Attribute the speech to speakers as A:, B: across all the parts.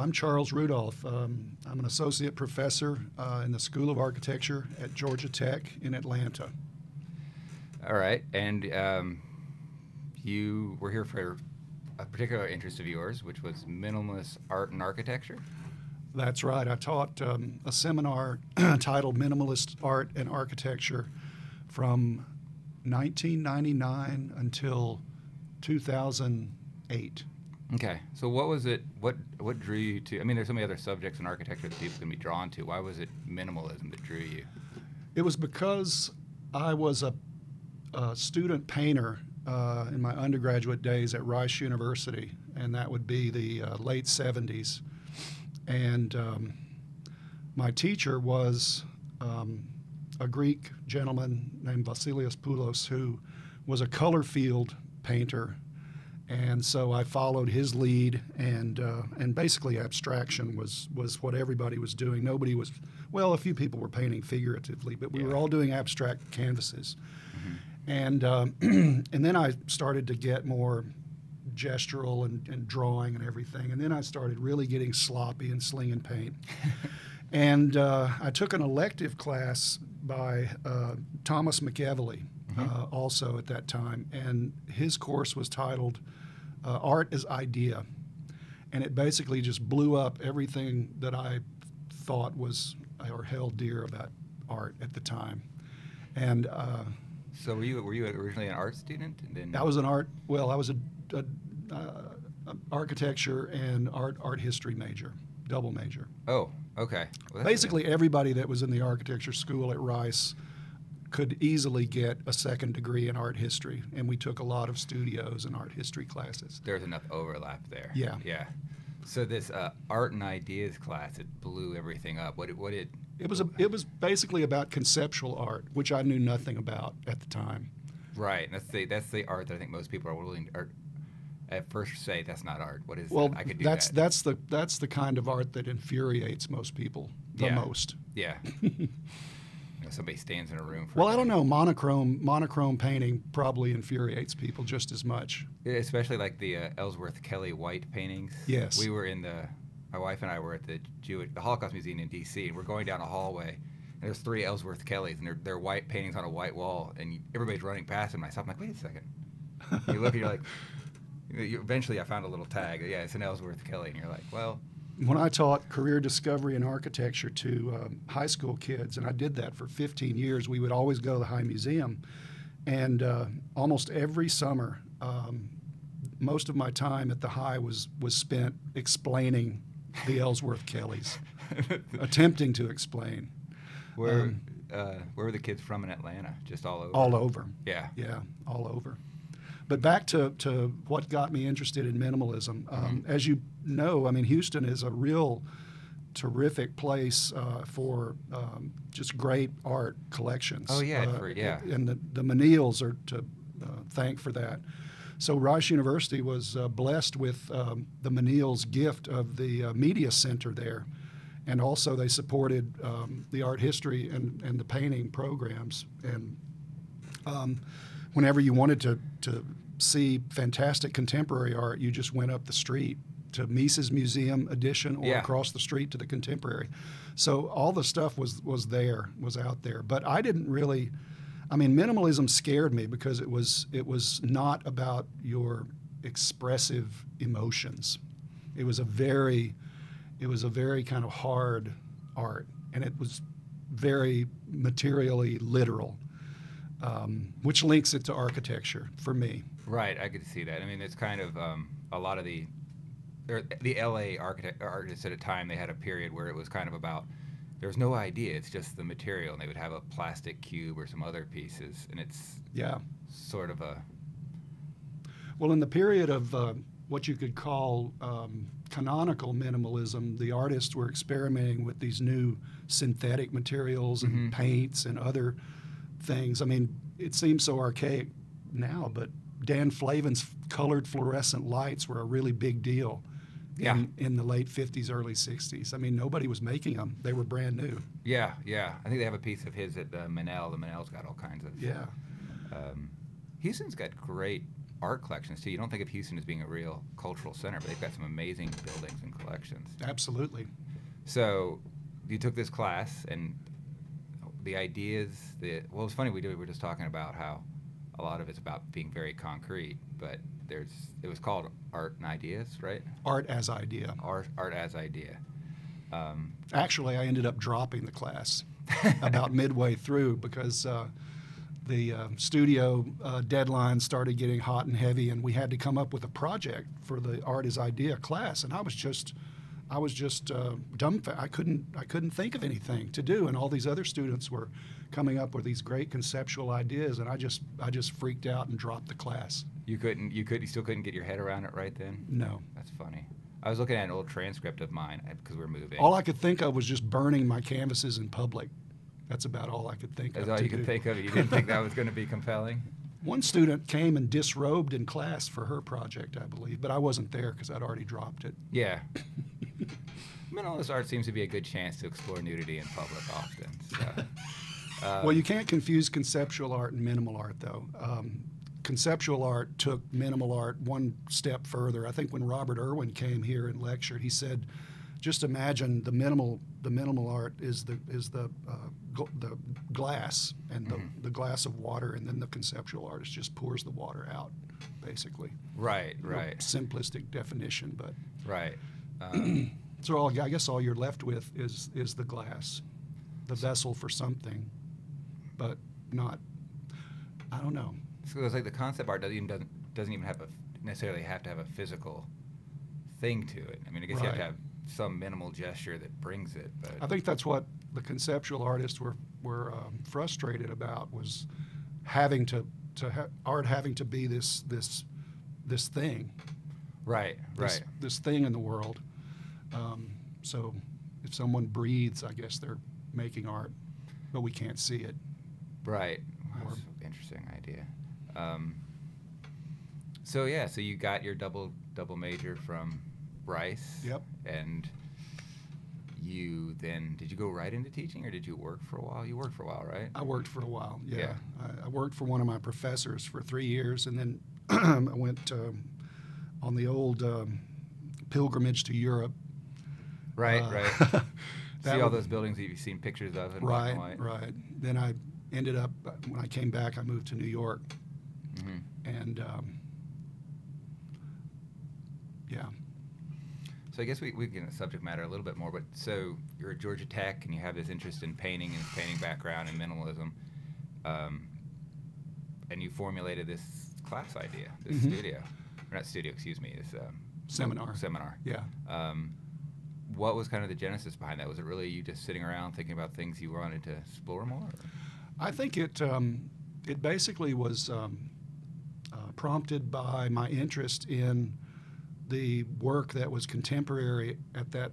A: I'm Charles Rudolph. Um, I'm an associate professor uh, in the School of Architecture at Georgia Tech in Atlanta.
B: All right, and um, you were here for a particular interest of yours, which was minimalist art and architecture.
A: That's right. I taught um, a seminar titled Minimalist Art and Architecture from 1999 until 2008.
B: Okay, so what was it? What what drew you to? I mean, there's so many other subjects in architecture that people can be drawn to. Why was it minimalism that drew you?
A: It was because I was a, a student painter uh, in my undergraduate days at Rice University, and that would be the uh, late 70s. And um, my teacher was um, a Greek gentleman named Vasilios Poulos, who was a color field painter. And so I followed his lead, and uh, and basically abstraction was was what everybody was doing. Nobody was, well, a few people were painting figuratively, but we were all doing abstract canvases. And um, and then I started to get more gestural and, and drawing and everything. And then I started really getting sloppy and slinging paint. and uh, I took an elective class by uh, Thomas McEvilley, uh, also at that time. And his course was titled uh, Art is Idea. And it basically just blew up everything that I thought was or held dear about art at the time. And uh,
B: So were you were you originally an art student? And then
A: I was an art. Well, I was a, a, uh, architecture and art art history major, double major.
B: oh okay. Well,
A: Basically, everybody that was in the architecture school at Rice could easily get a second degree in art history, and we took a lot of studios and art history classes.
B: there's enough overlap there.
A: Yeah.
B: Yeah. So this uh, art and ideas class it blew everything up. What did, what did
A: It was a, it was basically about conceptual art, which I knew nothing about at the time.
B: right? and That's the that's the art that I think most people are willing to, are, at first say that's not art. What is
A: Well,
B: that? I could do
A: that's
B: that.
A: that's the that's the kind of art that infuriates most people the
B: Yeah.
A: most.
B: Yeah. know, somebody stands in a room. For
A: Well,
B: a
A: I don't know. Monochrome monochrome painting probably infuriates people just as much.
B: Especially like the uh, Ellsworth Kelly white paintings.
A: Yes.
B: We were in the, my wife and I were at the Jewish, the Holocaust Museum in D.C. and we're going down a hallway. And there's three Ellsworth Kellys, and they're, they're white paintings on a white wall, and everybody's running past them. And I stop, I'm like, wait a second. You look, and you're like, you, eventually I found a little tag. Yeah, it's an Ellsworth Kelly, and you're like, well,
A: When I taught career discovery and architecture to um, high school kids, and I did that for 15 years, we would always go to the High Museum. And uh, almost every summer, um, most of my time at the High was, was spent explaining the Ellsworth Kellys, attempting to explain
B: where,
A: Um,
B: uh, where were the kids from in Atlanta? Just all over.
A: all over.
B: Yeah.
A: Yeah, all over. But back to, to what got me interested in minimalism. Um,
B: Mm-hmm.
A: As you know, I mean, Houston is a real terrific place uh, for um, just great art collections.
B: Oh, yeah,
A: Uh,
B: for- yeah.
A: And the, the Menils are to uh, thank for that. So Rice University was uh, blessed with um, the Menils gift of the uh, media center there. And also they supported um, the art history and, and the painting programs. And um, whenever you wanted to, to see fantastic contemporary art, you just went up the street to Mises Museum Edition or
B: Yeah.
A: across the street to the Contemporary. So all the stuff was was there, was out there. But I didn't really. I mean, minimalism scared me because it was it was not about your expressive emotions. It was a very it was a very kind of hard art, and it was very materially literal, um, which links it to architecture for me.
B: Right, I could see that. I mean, it's kind of um, a lot of the or the LA architect artists at a time. They had a period where it was kind of about there's no idea; it's just the material, and they would have a plastic cube or some other pieces, and it's
A: Yeah.
B: sort of a
A: Well, in the period of uh, what you could call um, canonical minimalism, the artists were experimenting with these new synthetic materials and
B: Mhm.
A: paints and other things. I mean, it seems so archaic now, but Dan Flavin's colored fluorescent lights were a really big deal
B: Yeah.
A: in, in the late 50s, early 60s. I mean, nobody was making them, they were brand new.
B: yeah, yeah. I think they have a piece of his at uh, Menil. The Menil's got all kinds of
A: Yeah.
B: Um, Houston's got great art collections too. You don't think of Houston as being a real cultural center, but they've got some amazing buildings and collections.
A: Absolutely.
B: So you took this class and the ideas that well it's funny we, do, we were just talking about how a lot of it's about being very concrete but there's it was called art and ideas right
A: Art as idea.
B: art art as idea um,
A: Actually, I ended up dropping the class about midway through because uh, the uh, studio uh, deadline started getting hot and heavy, and we had to come up with a project for the Art as Idea class. And I was just, I was just uh, dumbfounded. I couldn't, I couldn't think of anything to do, and all these other students were coming up with these great conceptual ideas, and I just, I just freaked out and dropped the class.
B: you couldn't you could you still couldn't get your head around it right then
A: No.
B: that's funny i was looking at an old transcript of mine because we are moving
A: All I could think of was just burning my canvases in public. That's about all I could think
B: that's
A: of.
B: That's
A: all
B: you could
A: do.
B: think of you didn't think that was going to be compelling
A: One student came and disrobed in class for her project, I believe, but I wasn't there because I'd already dropped it.
B: yeah minimalist art seems to be a good chance to explore nudity in public often so uh,
A: well, you can't confuse conceptual art and minimal art, though. Um, conceptual art took minimal art one step further. I think when Robert Irwin came here and lectured, he said, "Just imagine the minimal the minimal art is the is the uh, gl- the glass and the,
B: Mhm.
A: the glass of water, and then the conceptual artist just pours the water out, basically.
B: right
A: Real
B: right
A: simplistic definition, but."
B: Right. Um,
A: So all, I guess all you're left with is is the glass, the vessel for something, but not. I don't know.
B: so it's like the concept art doesn't even, doesn't, doesn't even have a necessarily have to have a physical thing to it. I mean, I guess you have to have some minimal gesture that brings it. But
A: I think that's what the conceptual artists were were um, frustrated about was having to to ha- art having to be this this this thing,
B: right,
A: this,
B: right,
A: this thing in the world. Um, so if someone breathes, I guess they're making art, but we can't see it.
B: right. Wow, that's an interesting idea. Um, so yeah, so you got your double double major from Rice.
A: Yep.
B: And you then did you go right into teaching or did you work for a while? You worked for a while, right?
A: I worked for a while. Yeah,
B: Yeah.
A: I, I worked for one of my professors for three years, and then I went um, on the old um, pilgrimage to Europe.
B: Right,
A: Uh,
B: right. See all
A: would-
B: those buildings that you've seen pictures of in black
A: Right,
B: and white.
A: right. Then I ended up when I came back, I moved to New York,
B: hmm
A: and um, yeah,
B: So I guess we, we get into subject matter a little bit more, but so you're at Georgia Tech and you have this interest in painting and painting background and minimalism, um, and you formulated this class idea, this
A: Mhm.
B: studio, or not studio, excuse me, this um,
A: Seminar.
B: Seminar.
A: yeah.
B: Um, what was kind of the genesis behind that? Was it really you just sitting around thinking about things you wanted to explore more? or-
A: I think it um, it basically was um, uh, prompted by my interest in the work that was contemporary at that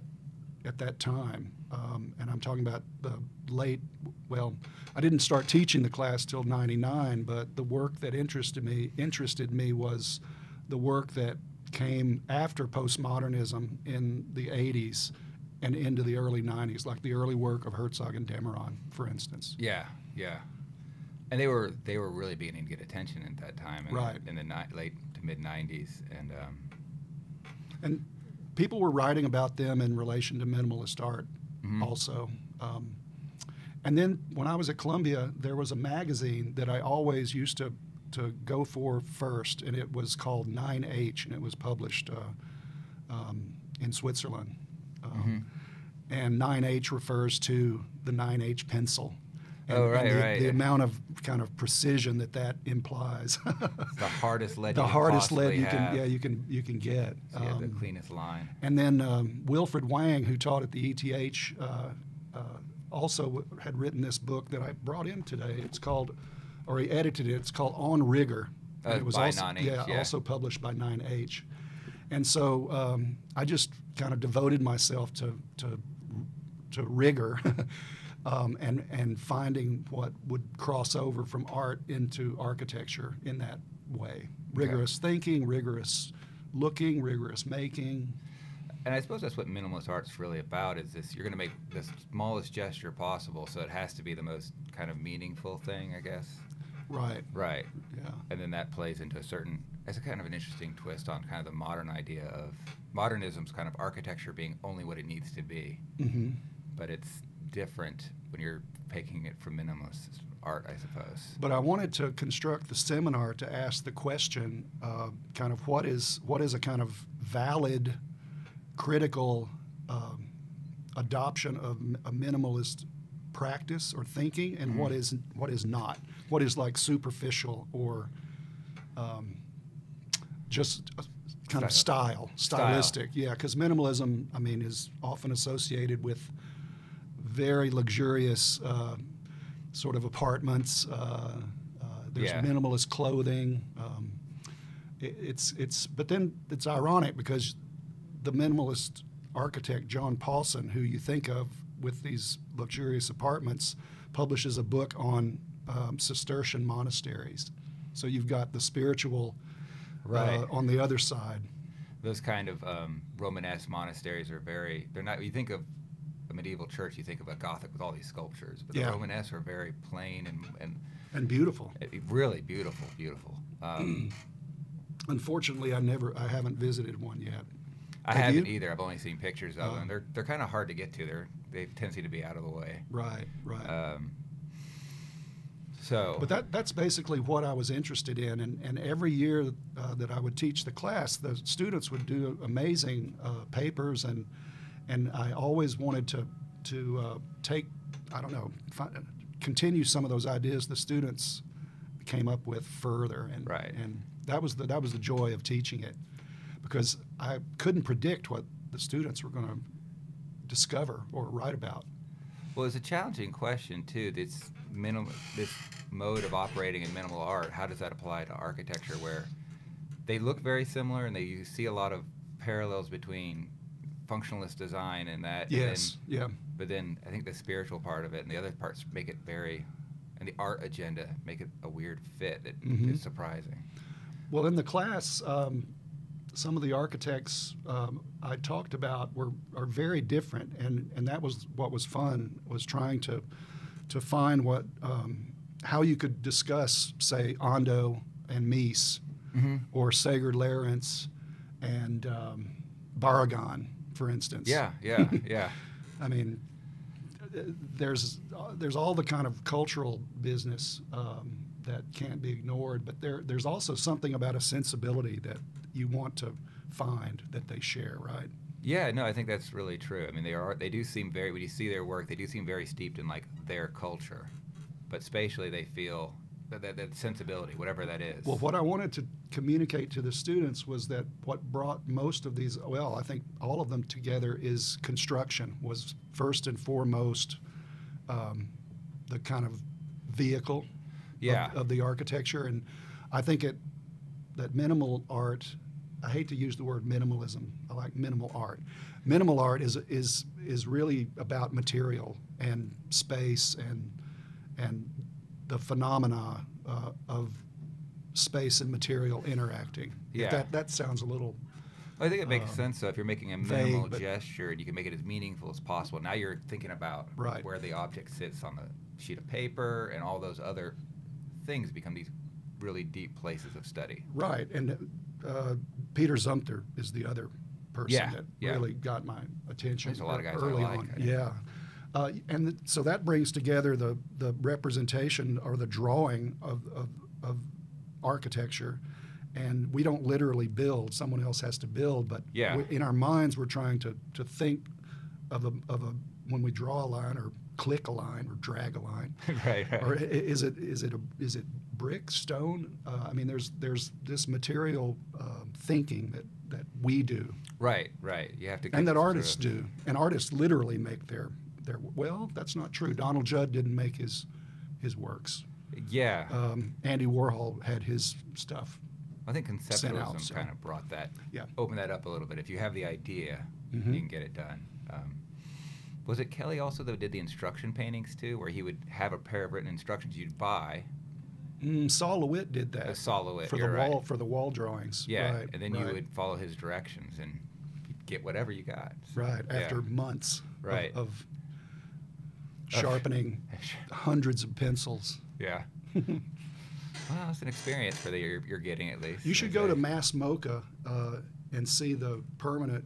A: at that time, um, and I'm talking about the late. Well, I didn't start teaching the class till '99, but the work that interested me interested me was the work that came after postmodernism in the '80s and into the early '90s, like the early work of Herzog and de Meuron, for instance.
B: Yeah, yeah. And they were they were really beginning to get attention at that time, in,
A: Right.
B: in the ni- late to mid '90s, and um,
A: And people were writing about them in relation to minimalist art
B: Mhm.
A: also. Um, and then when I was at Columbia, there was a magazine that I always used to, to go for first, and it was called 9H, and it was published uh, um, in Switzerland. Um, And 9H refers to the 9H pencil. And,
B: Oh, right,
A: the,
B: right.
A: The amount of kind of precision that that implies.
B: the hardest lead.
A: the
B: you
A: hardest lead you can yeah you can you can get.
B: So had the
A: Um,
B: cleanest line.
A: and then um, Wilfried Wang, who taught at the ETH, uh, uh, also w- had written this book that I brought in today. It's called, or he edited it. It's called On Rigor.
B: Uh,
A: it was
B: by
A: also,
B: 9H,
A: yeah,
B: yeah.
A: also published by 9H. And so um, I just kind of devoted myself to to to rigor. Um, and and finding what would cross over from art into architecture in that way, rigorous thinking, rigorous looking, rigorous making.
B: And I suppose that's what minimalist art's really about. Is this you're going to make the smallest gesture possible, so it has to be the most kind of meaningful thing, I guess.
A: Right.
B: Right.
A: Yeah.
B: And then that plays into a certain It's a kind of an interesting twist on kind of the modern idea of modernism's kind of architecture being only what it needs to be,
A: hmm
B: but it's different when you're taking it from minimalist art, I suppose.
A: But I wanted to construct the seminar to ask the question, uh, kind of what is what is a kind of valid, critical um, adoption of a minimalist practice or thinking, and what
B: Mhm.
A: is what is not. What is like superficial or um, just a kind of style,
B: Style.
A: stylistic. Yeah, because minimalism, I mean, is often associated with very luxurious uh, sort of apartments. Uh, uh, there's
B: Yeah.
A: minimalist clothing. Um, it, it's it's but then it's ironic because the minimalist architect John Pawson, who you think of with these luxurious apartments, publishes a book on um, Cistercian monasteries. So you've got the spiritual
B: Right.
A: uh, on the other side.
B: Those kind of um, Romanesque monasteries are very. They're not. You think of a medieval church, you think of a Gothic with all these sculptures, but
A: Yeah.
B: the Romanesque are very plain and and
A: And beautiful.
B: uh, really beautiful, beautiful. Um,
A: Unfortunately, I never, I haven't visited one yet.
B: I
A: Have
B: haven't
A: you?
B: either. I've only seen pictures of
A: Oh.
B: them. They're they're kind of hard to get to. They're they tendency to be out of the way.
A: Right, right.
B: Um, so,
A: But that, that's basically what I was interested in. And, and every year uh, that I would teach the class, the students would do amazing uh, papers. And, and I always wanted to, to uh, take, I don't know, fi- continue some of those ideas the students came up with further. And,
B: Right.
A: and that, was the, that was the joy of teaching it because I couldn't predict what the students were going to discover or write about.
B: well, it's a challenging question too. This minimal, this mode of operating in minimal art. How does that apply to architecture, where they look very similar and they you see a lot of parallels between functionalist design and that. and then-
A: Yes, yeah.
B: but then I think the spiritual part of it and the other parts make it very, and the art agenda make it a weird fit that is
A: Mhm.
B: surprising.
A: Well, in the class, um, some of the architects um, I talked about were are very different, and, and that was what was fun was trying to to find what um, how you could discuss, say, Ando and Mies,
B: Mm-hmm.
A: or Sigurd Lewerentz and um, Barragan, for instance.
B: Yeah, yeah, yeah.
A: I mean, there's there's all the kind of cultural business um, that can't be ignored, but there there's also something about a sensibility that you want to find that they share, right?
B: Yeah, no, I think that's really true. I mean, they are they do seem very when you see their work, they do seem very steeped in like their culture, but spatially they feel that, that, that sensibility, whatever that is.
A: Well, what I wanted to communicate to the students was that what brought most of these, well, I think all of them together is construction was first and foremost um, the kind of vehicle
B: Yeah.
A: of, of the architecture. And I think it that minimal art, I hate to use the word minimalism. I like minimal art. Minimal art is is is really about material and space and and the phenomena uh, of space and material interacting.
B: Yeah.
A: That that sounds a little
B: I think it makes
A: um,
B: sense. So if you're making a
A: vague,
B: minimal
A: but-
B: gesture and you can make it as meaningful as possible, now you're thinking about
A: Right.
B: where the object sits on the sheet of paper and all those other things become these really deep places of study.
A: right. And uh, Peter Zumthor is the other person
B: Yeah,
A: that
B: yeah.
A: really got my attention.
B: There's a lot of guys I
A: early
B: like,
A: on. Yeah. Uh, and th- so that brings together the, the representation or the drawing of, of, of architecture. And we don't literally build, someone else has to build, but
B: Yeah.
A: we- in our minds, we're trying to, to think of a, of a, when we draw a line or click a line or drag a line,
B: right, right.
A: or is it is it a, is it brick stone? Uh, I mean, there's there's this material um, thinking that that we do,
B: right, right. You have to get
A: and that
B: sort
A: artists
B: of-
A: do, and artists literally make their their. Well, that's not true. Donald Judd didn't make his his works.
B: Yeah.
A: Um, Andy Warhol had his stuff.
B: I think conceptualism
A: out, so-
B: kind of brought that,
A: Yeah.
B: open that up a little bit. If you have the idea,
A: Mhm.
B: you can get it done. Um, was it Kelly also that did the instruction paintings too, where he would have a pair of written instructions you'd buy,
A: Mm, Sol LeWitt did that
B: a Sol LeWitt,
A: for the
B: right.
A: wall for the wall drawings.
B: Yeah,
A: right,
B: and then you would follow his directions and get whatever you got. So,
A: right
B: yeah.
A: after months of-
B: Right.
A: of sharpening hundreds of pencils.
B: yeah. Well, it's an experience for the you're, you're getting at least.
A: You should go to. Mass MoCA uh, and see the permanent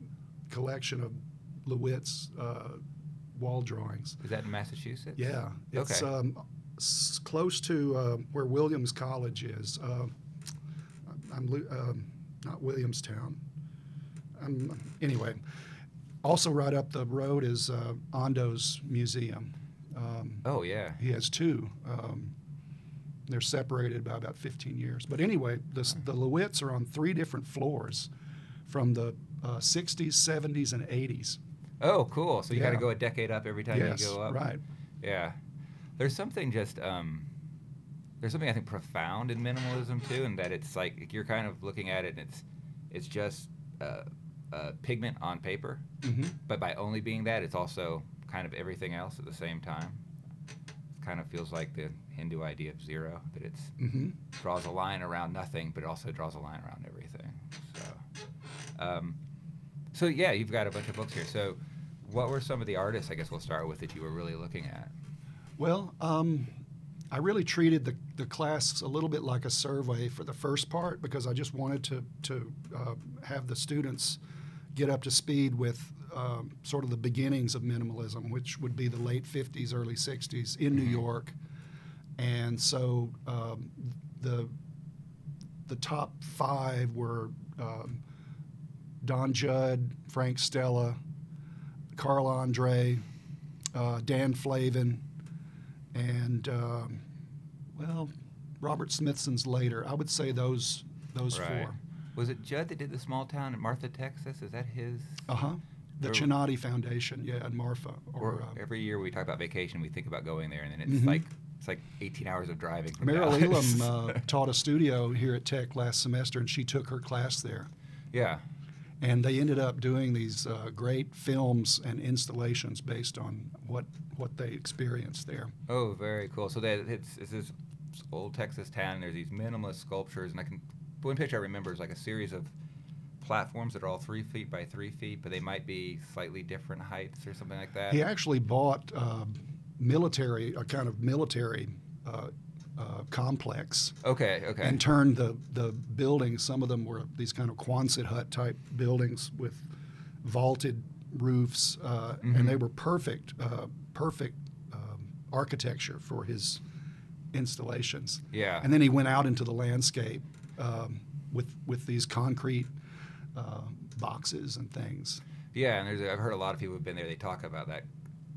A: collection of LeWitt's uh, wall drawings.
B: Is that in Massachusetts?
A: Yeah, it's
B: Okay.
A: um, s- close to uh, where Williams College is. Uh, I'm lo- um, not Williamstown. Um, anyway, also right up the road is uh, Ando's Museum. Um,
B: Oh yeah.
A: he has two. Um, they're separated by about 15 years. But anyway, the, the LeWitts are on three different floors from the uh, 60s, 70s, and 80s.
B: Oh, cool. So you got to
A: Yeah.
B: go a decade up every time
A: yes,
B: you go up.
A: right.
B: Yeah. There's something just um there's something I think profound in minimalism too, and that it's like you're kind of looking at it and it's it's just uh, uh, pigment on paper,
A: hmm
B: but by only being that, it's also kind of everything else at the same time. It kind of feels like the Hindu idea of zero, that it's
A: hmm
B: draws a line around nothing, but it also draws a line around everything. So, um, so yeah, you've got a bunch of books here. So, what were some of the artists? I guess we'll start with that you were really looking at.
A: Well, um, I really treated the, the class a little bit like a survey for the first part because I just wanted to, to uh, have the students get up to speed with um, sort of the beginnings of minimalism, which would be the late 50s, early 60s in New
B: Mhm.
A: York. And so um, the, the top five were um, Don Judd, Frank Stella, Carl Andre, uh, Dan Flavin, and um, well, Robert Smithson's later. I would say those those
B: Right.
A: four.
B: Was it Judd that did the small town in Marfa, Texas? Is that his?
A: Uh huh. The
B: Or-
A: Chinati Foundation, yeah, and Marfa.
B: Or
A: Or, uh,
B: every year we talk about vacation, we think about going there, and then it's
A: Mhm.
B: like it's like 18 hours of driving. From
A: Merrill
B: Dallas.
A: Elam uh, taught a studio here at Tech last semester, and she took her class there.
B: yeah.
A: And they ended up doing these uh, great films and installations based on what what they experienced there.
B: Oh, very cool. So that it's, it's this old Texas town. There's these minimalist sculptures, and I can one picture I remember is like a series of platforms that are all three feet by three feet, but they might be slightly different heights or something like that.
A: He actually bought uh, military, a kind of military uh, uh, complex,
B: Okay. Okay.
A: and turned the the buildings. Some of them were these kind of Quonset hut type buildings with vaulted roofs, uh,
B: Mhm.
A: and they were perfect, uh, perfect um, architecture for his installations.
B: yeah.
A: And then he went out into the landscape um, with with these concrete uh, boxes and things.
B: Yeah, and there's I've heard a lot of people who've been there. They talk about that,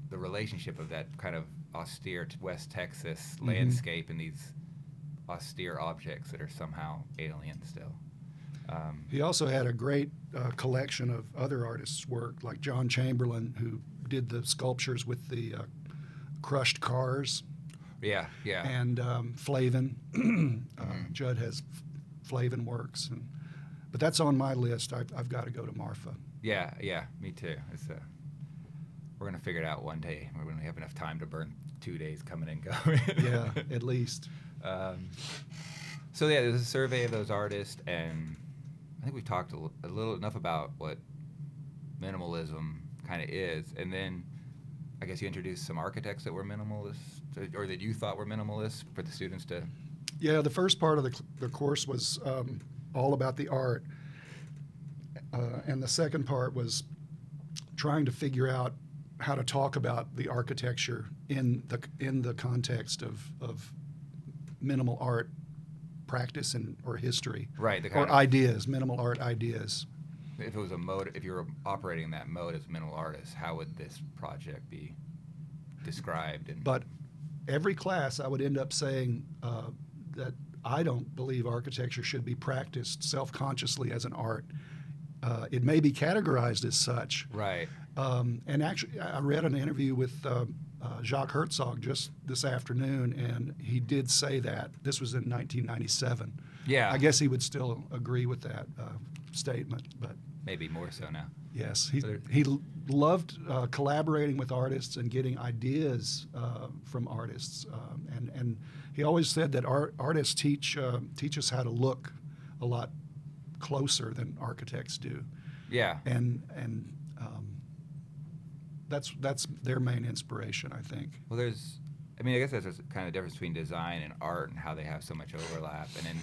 B: the relationship of that kind of austere West Texas
A: Mhm.
B: landscape and these austere objects that are somehow alien still. Um,
A: He also had a great uh, collection of other artists' work, like John Chamberlain, who did the sculptures with the uh, crushed cars,
B: yeah, yeah,
A: and um, Flavin. uh,
B: Mhm.
A: Judd has Flavin works, and but that's on my list. I've, I've got to go to Marfa.
B: yeah, yeah. Me too. It's uh, we're gonna figure it out one day when we have enough time to burn two days coming and going.
A: Yeah, at least.
B: Um, so yeah, there's a survey of those artists, and I think we talked a, l- a little enough about what minimalism kind of is, and then I guess you introduced some architects that were minimalists, or- that you thought were minimalists for the students to.
A: Yeah, the first part of the, the course was um, all about the art. Uh, and the second part was trying to figure out how to talk about the architecture in the, in the context of, of minimal art practice and, or history.
B: Right, the
A: Or
B: of,
A: ideas, minimal art ideas.
B: if it was a mode, if you were operating in that mode as a minimal artist, how would this project be described? And
A: But every class, I would end up saying uh, that I don't believe architecture should be practiced self consciously as an art. Uh, it may be categorized as such.
B: right,
A: Um, and actually, I read an interview with uh, uh, Jacques Herzog just this afternoon, and he did say that. This was in 1997.
B: yeah,
A: I guess he would still agree with that uh, statement, but
B: maybe more so now.
A: Yes, he, he loved uh, collaborating with artists and getting ideas uh, from artists, um, and and he always said that art, artists teach uh, teach us how to look a lot closer than architects do,
B: Yeah,
A: and and that's that's their main inspiration, I think.
B: Well, there's I mean, I guess that's kind of the difference between design and art and how they have so much overlap. And in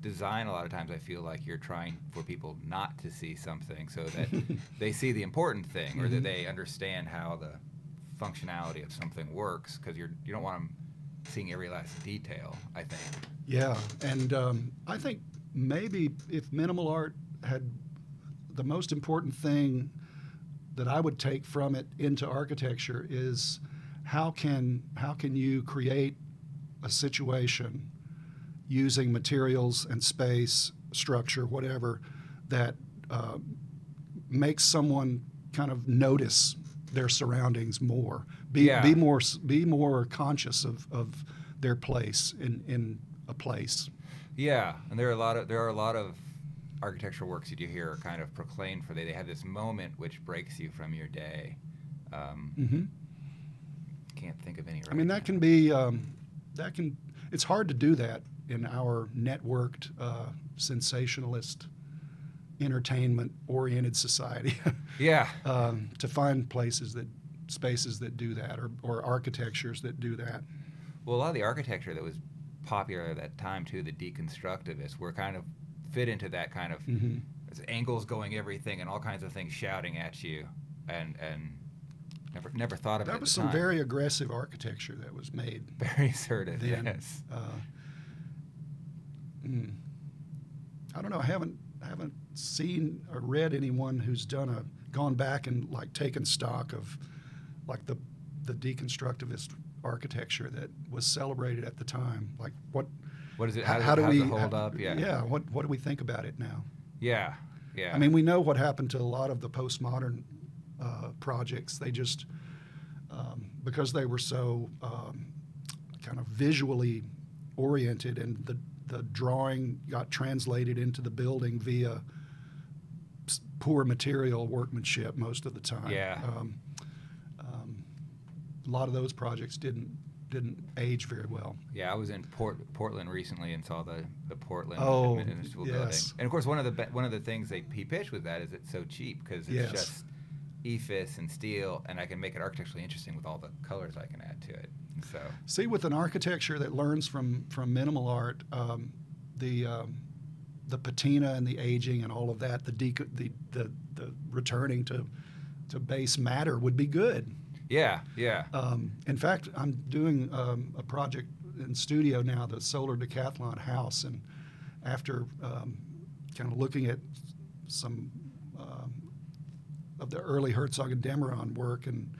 B: design, a lot of times I feel like you're trying for people not to see something so that they see the important thing or that they understand how the functionality of something works because you're you don't want them seeing every last detail. I think.
A: Yeah, and um, I think maybe if minimal art had the most important thing that I would take from it into architecture is how can how can you create a situation using materials and space, structure, whatever, that uh, makes someone kind of notice their surroundings more, be
B: Yeah.
A: be more be more conscious of, of their place in, in a place.
B: Yeah, and there are a lot of there are a lot of architectural works you do here are kind of proclaimed for they, they have this moment which breaks you from your day. Um,
A: hmm
B: Can't think of any.
A: I mean,
B: right
A: that can be um, that can. It's hard to do that in our networked, uh, sensationalist, entertainment-oriented society.
B: Yeah,
A: um, to find places that spaces that do that, or, or architectures that do that.
B: well, a lot of the architecture that was popular at that time too, the deconstructivists, were kind of fit into that kind of
A: hmm
B: angles going everything and all kinds of things shouting at you, and and never never thought of it.
A: That
B: at
A: was
B: the
A: some
B: time.
A: very aggressive architecture that was made.
B: very assertive.
A: then.
B: Yes.
A: Uh, mm. I don't know. I haven't haven't seen or read anyone who's done a gone back and like taken stock of like the the deconstructivist architecture that was celebrated at the time. Like what?
B: What is it? How, does,
A: how do
B: how
A: we
B: hold up? Yeah.
A: Yeah. What what do we think about it now?
B: Yeah. Yeah.
A: I mean, we know what happened to a lot of the postmodern uh, projects. They just, um, because they were so um, kind of visually oriented and the, the drawing got translated into the building via poor material workmanship most of the time.
B: Yeah.
A: Um, um, a lot of those projects didn't didn't age very well.
B: Yeah, I was in Port, Portland recently and saw the, the Portland
A: Oh,
B: Municipal
A: yes.
B: Building. And of course, one of the be- one of the things they he pitched with that is it's so cheap because it's
A: Yes.
B: just ephes and steel, and I can make it architecturally interesting with all the colors I can add to it. And so
A: See, with an architecture that learns from from minimal art, um, the um, the patina and the aging and all of that, the, deco- the the the returning to to base matter would be good.
B: Yeah, yeah,
A: Um, in fact, I'm doing um, a project in studio now, the Solar Decathlon House, and after um, kind of looking at some um, of the early Herzog and de Meuron work, and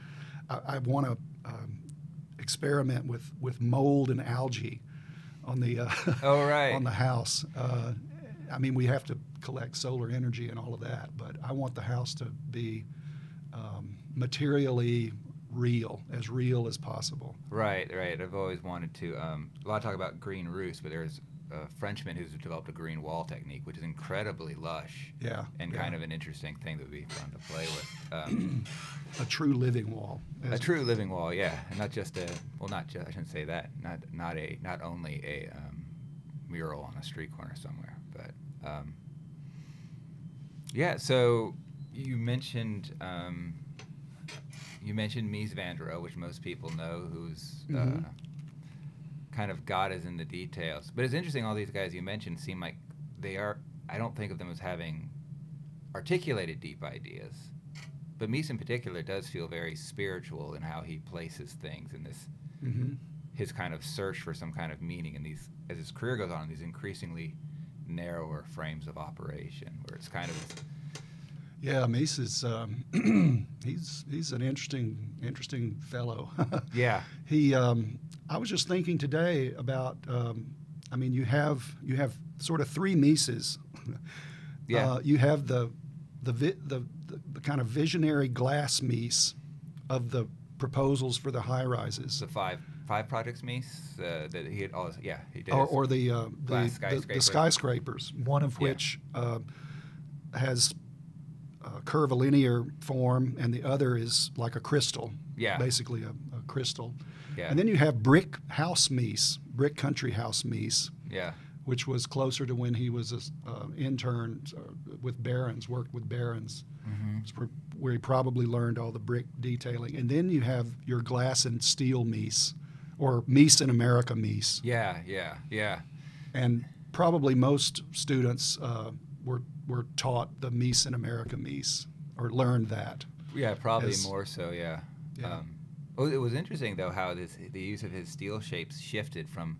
A: I, I want to um, experiment with with mold and algae on the uh,
B: Oh, right.
A: on the house. Uh, I mean, we have to collect solar energy and all of that, but I want the house to be um, materially real, as real as possible.
B: right, right. I've always wanted to. Um, a lot of talk about green roofs, but there's a Frenchman who's developed a green wall technique, which is incredibly lush
A: Yeah,
B: and
A: yeah.
B: kind of an interesting thing that would be fun to play with. Um,
A: a true living wall.
B: A true living wall, yeah, and not just a well, not just I shouldn't say that, not not a not only a um, mural on a street corner somewhere, but um, yeah. So you mentioned um, you mentioned Mies van der Rohe, which most people know, who's uh,
A: Mhm.
B: kind of God is in the details. But it's interesting. All these guys you mentioned seem like they are. I don't think of them as having articulated deep ideas. But Mies in particular does feel very spiritual in how he places things in this
A: Mhm.
B: his kind of search for some kind of meaning in these as his career goes on these increasingly narrower frames of operation where it's kind of
A: Yeah, Mies is um, he's he's an interesting interesting fellow.
B: yeah
A: He, um, I was just thinking today about. Um, I mean, you have you have sort of three Mises.
B: Yeah.
A: Uh, you have the the, vi- the the the kind of visionary glass Mies of the proposals for the high rises,
B: the five five projects Mies uh, that he had all yeah he did
A: or, or the, uh, the, the the skyscrapers. One of
B: Yeah.
A: which uh, has a curvilinear form, and the other is like a crystal.
B: Yeah.
A: basically a, a crystal.
B: yeah
A: And then you have brick house Mies, brick country house Mies,
B: yeah
A: which was closer to when he was an uh, intern uh, with Behrens, worked with Behrens,
B: mm-hmm.
A: Where, where he probably learned all the brick detailing. And then you have your glass and steel Mies, or Mies in America Mies.
B: Yeah, yeah, yeah.
A: And probably most students uh, were, were taught the Mies in America Mies or learned that.
B: Yeah, probably
A: As-
B: more so. Yeah.
A: Yeah.
B: Um, it was interesting though how this the use of his steel shapes shifted from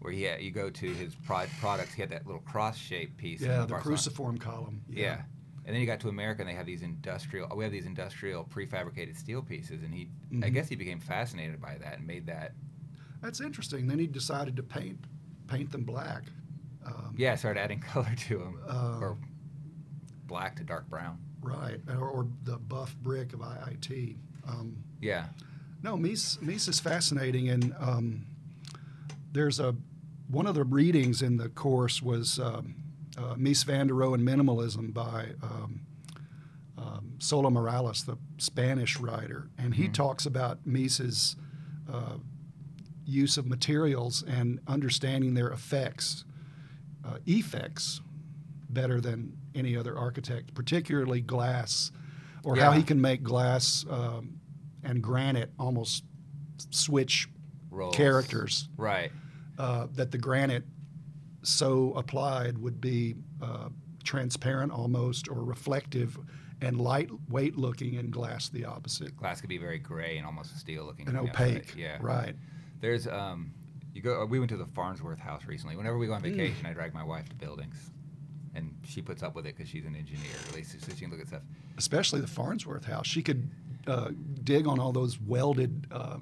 B: where he had, you go to his pro- products. He had that little cross shaped piece.
A: Yeah, the
B: Barcelona.
A: cruciform column.
B: Yeah. And then you got to America, and they have these industrial. We have these industrial prefabricated steel pieces, and he, I
A: Mhm.
B: guess, he became fascinated by that and made that.
A: That's interesting. Then he decided to paint paint them black. Um,
B: Yeah, started adding color to them,
A: Uh,
B: or black to dark brown.
A: Right, or, or the buff brick of IIT. Um,
B: Yeah.
A: no, Mies, Mies is fascinating, and um, there's a one of the readings in the course was um, uh, Mies van der Rohe and Minimalism by um, um, Solà-Morales, the Spanish writer, and he
B: Mhm.
A: talks about Mies's uh, use of materials and understanding their effects, uh, effects, better than any other architect, particularly glass, or how he can make glass um, and granite almost switch
B: roles.
A: characters.
B: Right.
A: Uh, that the granite so applied would be uh, transparent almost or reflective and lightweight looking and glass the opposite
B: Glass could be very gray and almost steel looking.
A: and
B: outside.
A: opaque
B: Yeah.
A: right
B: There's um, you go. We went to the Farnsworth house recently. Whenever we go on
A: Mm.
B: vacation, I drag my wife to buildings, and she puts up with it because she's an engineer, at least, so she can look at stuff.
A: especially the farnsworth house she could uh, dig on all those welded uh,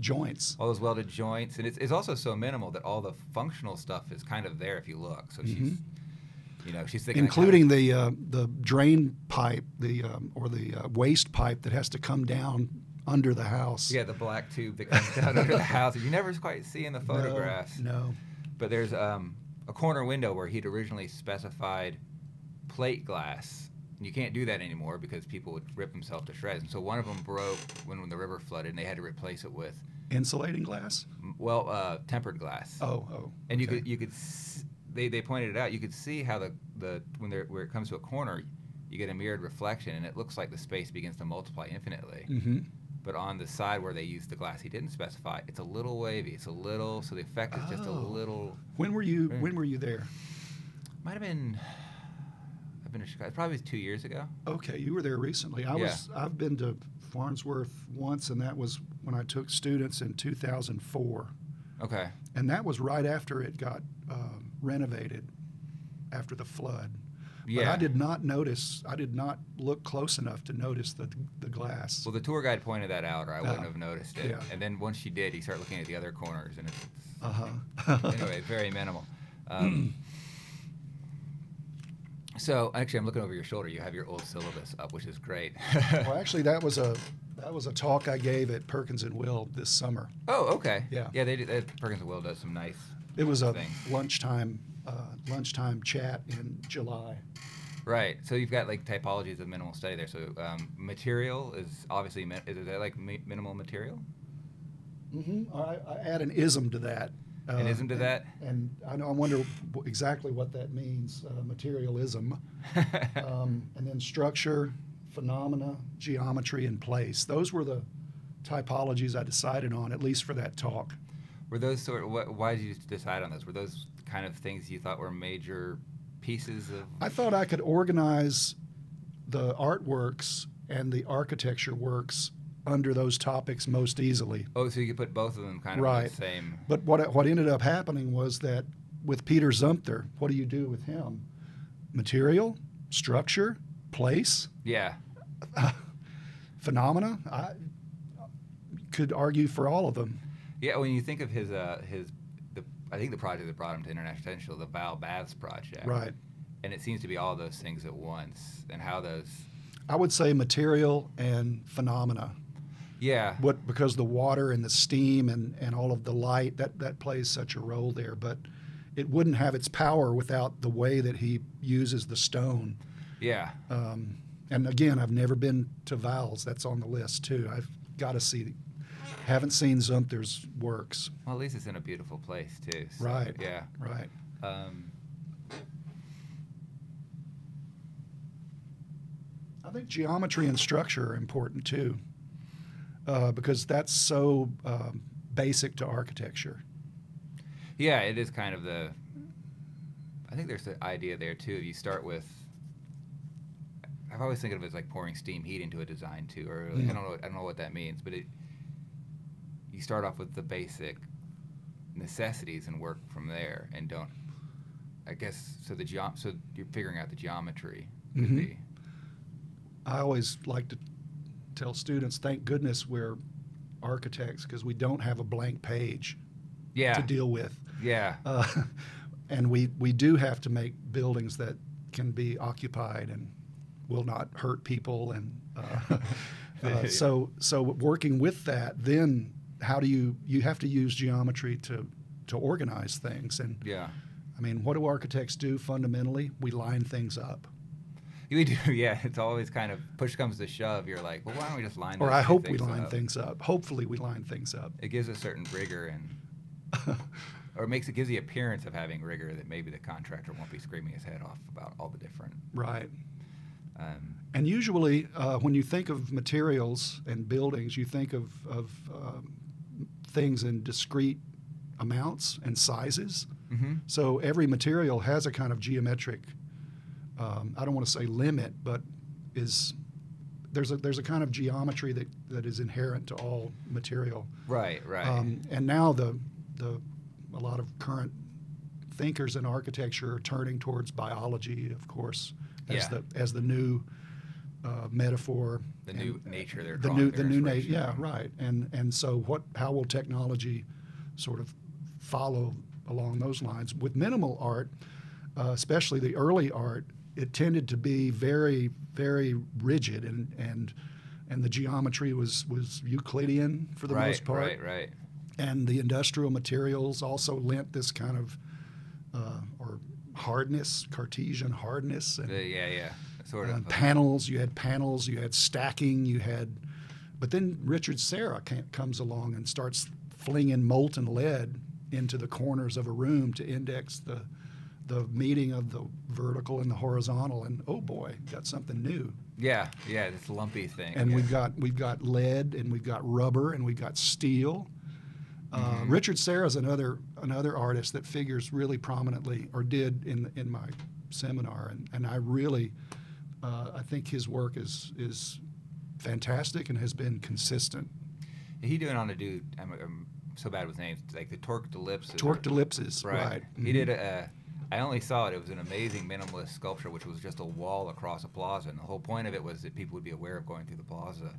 A: joints
B: All those welded joints, and it's, it's also so minimal that all the functional stuff is kind of there if you look. So she's,
A: Mhm.
B: you know, she's thinking, kind
A: including
B: of-
A: the uh, the drain pipe the um, or the uh, waste pipe that has to come down under the house
B: yeah, the black tube that comes down under the house. You never quite see in the photographs.
A: no,
B: But there's um, a corner window where he'd originally specified plate glass. And you can't do that anymore because people would rip themselves to shreds. And so one of them broke when, when the river flooded, and they had to replace it with,
A: insulating glass
B: well, uh, tempered glass.
A: oh oh
B: and you
A: okay.
B: could you could s- they, they pointed it out. You could see how the the when there where it comes to a corner, you get a mirrored reflection, and it looks like the space begins to multiply infinitely.
A: mm-hmm.
B: But on the side where they used the glass he didn't specify, it's a little wavy. It's a little, so the effect is just a
A: Oh.
B: little.
A: when were you
B: Very-
A: when were you there
B: Might have been. I've been to Chicago. Probably two years ago.
A: Okay, you were there recently. I was. I've been to Farnsworth once, and that was when I took students in 2004,
B: Okay.
A: and that was right after it got um, renovated after the flood. But
B: Yeah.
A: I did not notice. I did not look close enough to notice the the glass.
B: Well, the tour guide pointed that out, or I wouldn't
A: Oh,
B: have noticed it.
A: yeah.
B: And then once she did, he started looking at the other corners, and it's
A: Uh huh.
B: anyway very minimal. Um, so actually, I'm looking over your shoulder. You have your old syllabus up, which is great.
A: well, actually, that was a that was a talk I gave at Perkins and Will this summer.
B: oh, okay.
A: Yeah.
B: Yeah, they, do- they Perkins and Will does some nice.
A: It was a
B: Thing.
A: lunchtime uh, lunchtime chat in July.
B: Right. So you've got like typologies of minimal study there. So um, material is obviously is that like mi- minimal material?
A: Mm-hmm. I, I add an ism to that.
B: An ism to
A: and-
B: that?
A: And I know I wonder exactly what that means. Uh, materialism, um, and then structure, phenomena, geometry, and place. Those were the typologies I decided on, at least for that talk.
B: Were those sort? What, why did you decide on those? Were those kind of things you thought were major pieces of?
A: I thought I could organize the artworks and the architecture works under those topics most easily.
B: Oh, so you could put both of them kind of
A: Right.
B: the same.
A: But what what ended up happening was that with Peter Zumthor, what do you do with him? Material, structure, place,
B: Yeah.
A: phenomena. I could argue for all of them.
B: Yeah. When you think of his uh his the I think the project that brought him to international potential, the Val Baths project.
A: Right.
B: And it seems to be all those things at once, and how those.
A: I would say material and phenomena.
B: Yeah.
A: What because the water and the steam and, and all of the light that that plays such a role there, but it wouldn't have its power without the way that he uses the stone.
B: Yeah.
A: Um, and again, I've never been to Val's. That's on the list too. I've got to see. Haven't seen Zumthor's works.
B: Well, at least it's in a beautiful place too. so,
A: Right.
B: Yeah.
A: Right.
B: Um,
A: I think geometry and structure are important too. uh, because that's so um, basic to architecture.
B: Yeah, it is kind of the. I think there's the idea there too. If you start with. I've always think of it as like pouring steam heat into a design too, or like,
A: Mm.
B: I don't know. I don't know what that means, but it. You start off with the basic necessities and work from there, and don't. I guess so. The geom- so you're figuring out the geometry.
A: Mhm.
B: be.
A: I always like to tell students, thank goodness we're architects because we don't have a blank page
B: Yeah.
A: to deal with.
B: Yeah.
A: Uh, and we, we do have to make buildings that can be occupied and will not hurt people. And uh, uh, so, so working with that, then how do you, you have to use geometry to, to organize things. And
B: yeah.
A: I mean, what do architects do fundamentally? We line things up.
B: We do. Yeah. It's always kind of push comes to shove. You're like, well, why don't we just line?
A: Up?
B: Or
A: I hope we line
B: up?
A: things up. Hopefully, we line things up.
B: It gives a certain rigor and or it makes it gives the appearance of having rigor that maybe the contractor won't be screaming his head off about all the different.
A: right.
B: Um,
A: And usually, uh, when you think of materials and buildings, you think of, of um, things in discrete amounts and sizes.
B: mhm.
A: So every material has a kind of geometric, um, I don't want to say limit, but is there's a there's a kind of geometry that, that is inherent to all material.
B: Right, right.
A: Um, and now the the a lot of current thinkers in architecture are turning towards biology, of course, as
B: Yeah.
A: the as the new uh, metaphor.
B: The
A: and
B: new nature they're
A: the
B: drawing
A: new the new
B: nature.
A: yeah right and and so what how will technology sort of follow along those lines with minimal art uh, especially the early art it tended to be very very rigid and and and the geometry was was Euclidean for the
B: right,
A: most part
B: Right, right.
A: and the industrial materials also lent this kind of uh, or hardness Cartesian hardness and
B: yeah, yeah. Sort
A: uh,
B: of. uh,
A: panels. You had panels. You had stacking. You had, but then Richard Serra comes along and starts flinging molten lead into the corners of a room to index the the meeting of the vertical and the horizontal. And oh boy, got something new.
B: yeah, yeah. This lumpy thing.
A: And we've got we've got lead and we've got rubber and we've got steel. Uh,
B: Mhm.
A: Richard Serra is another another artist that figures really prominently, or did in in my seminar, and, and I really uh, I think his work is is fantastic and has been consistent.
B: He doing on a dude. I'm, I'm so bad with names. Like the Torqued Ellipses.
A: Torqued ellipses,
B: Right.
A: right?
B: He
A: Mhm.
B: did a. I only saw it. It was an amazing minimalist sculpture, which was just a wall across a plaza, and the whole point of it was that people would be aware of going through the plaza.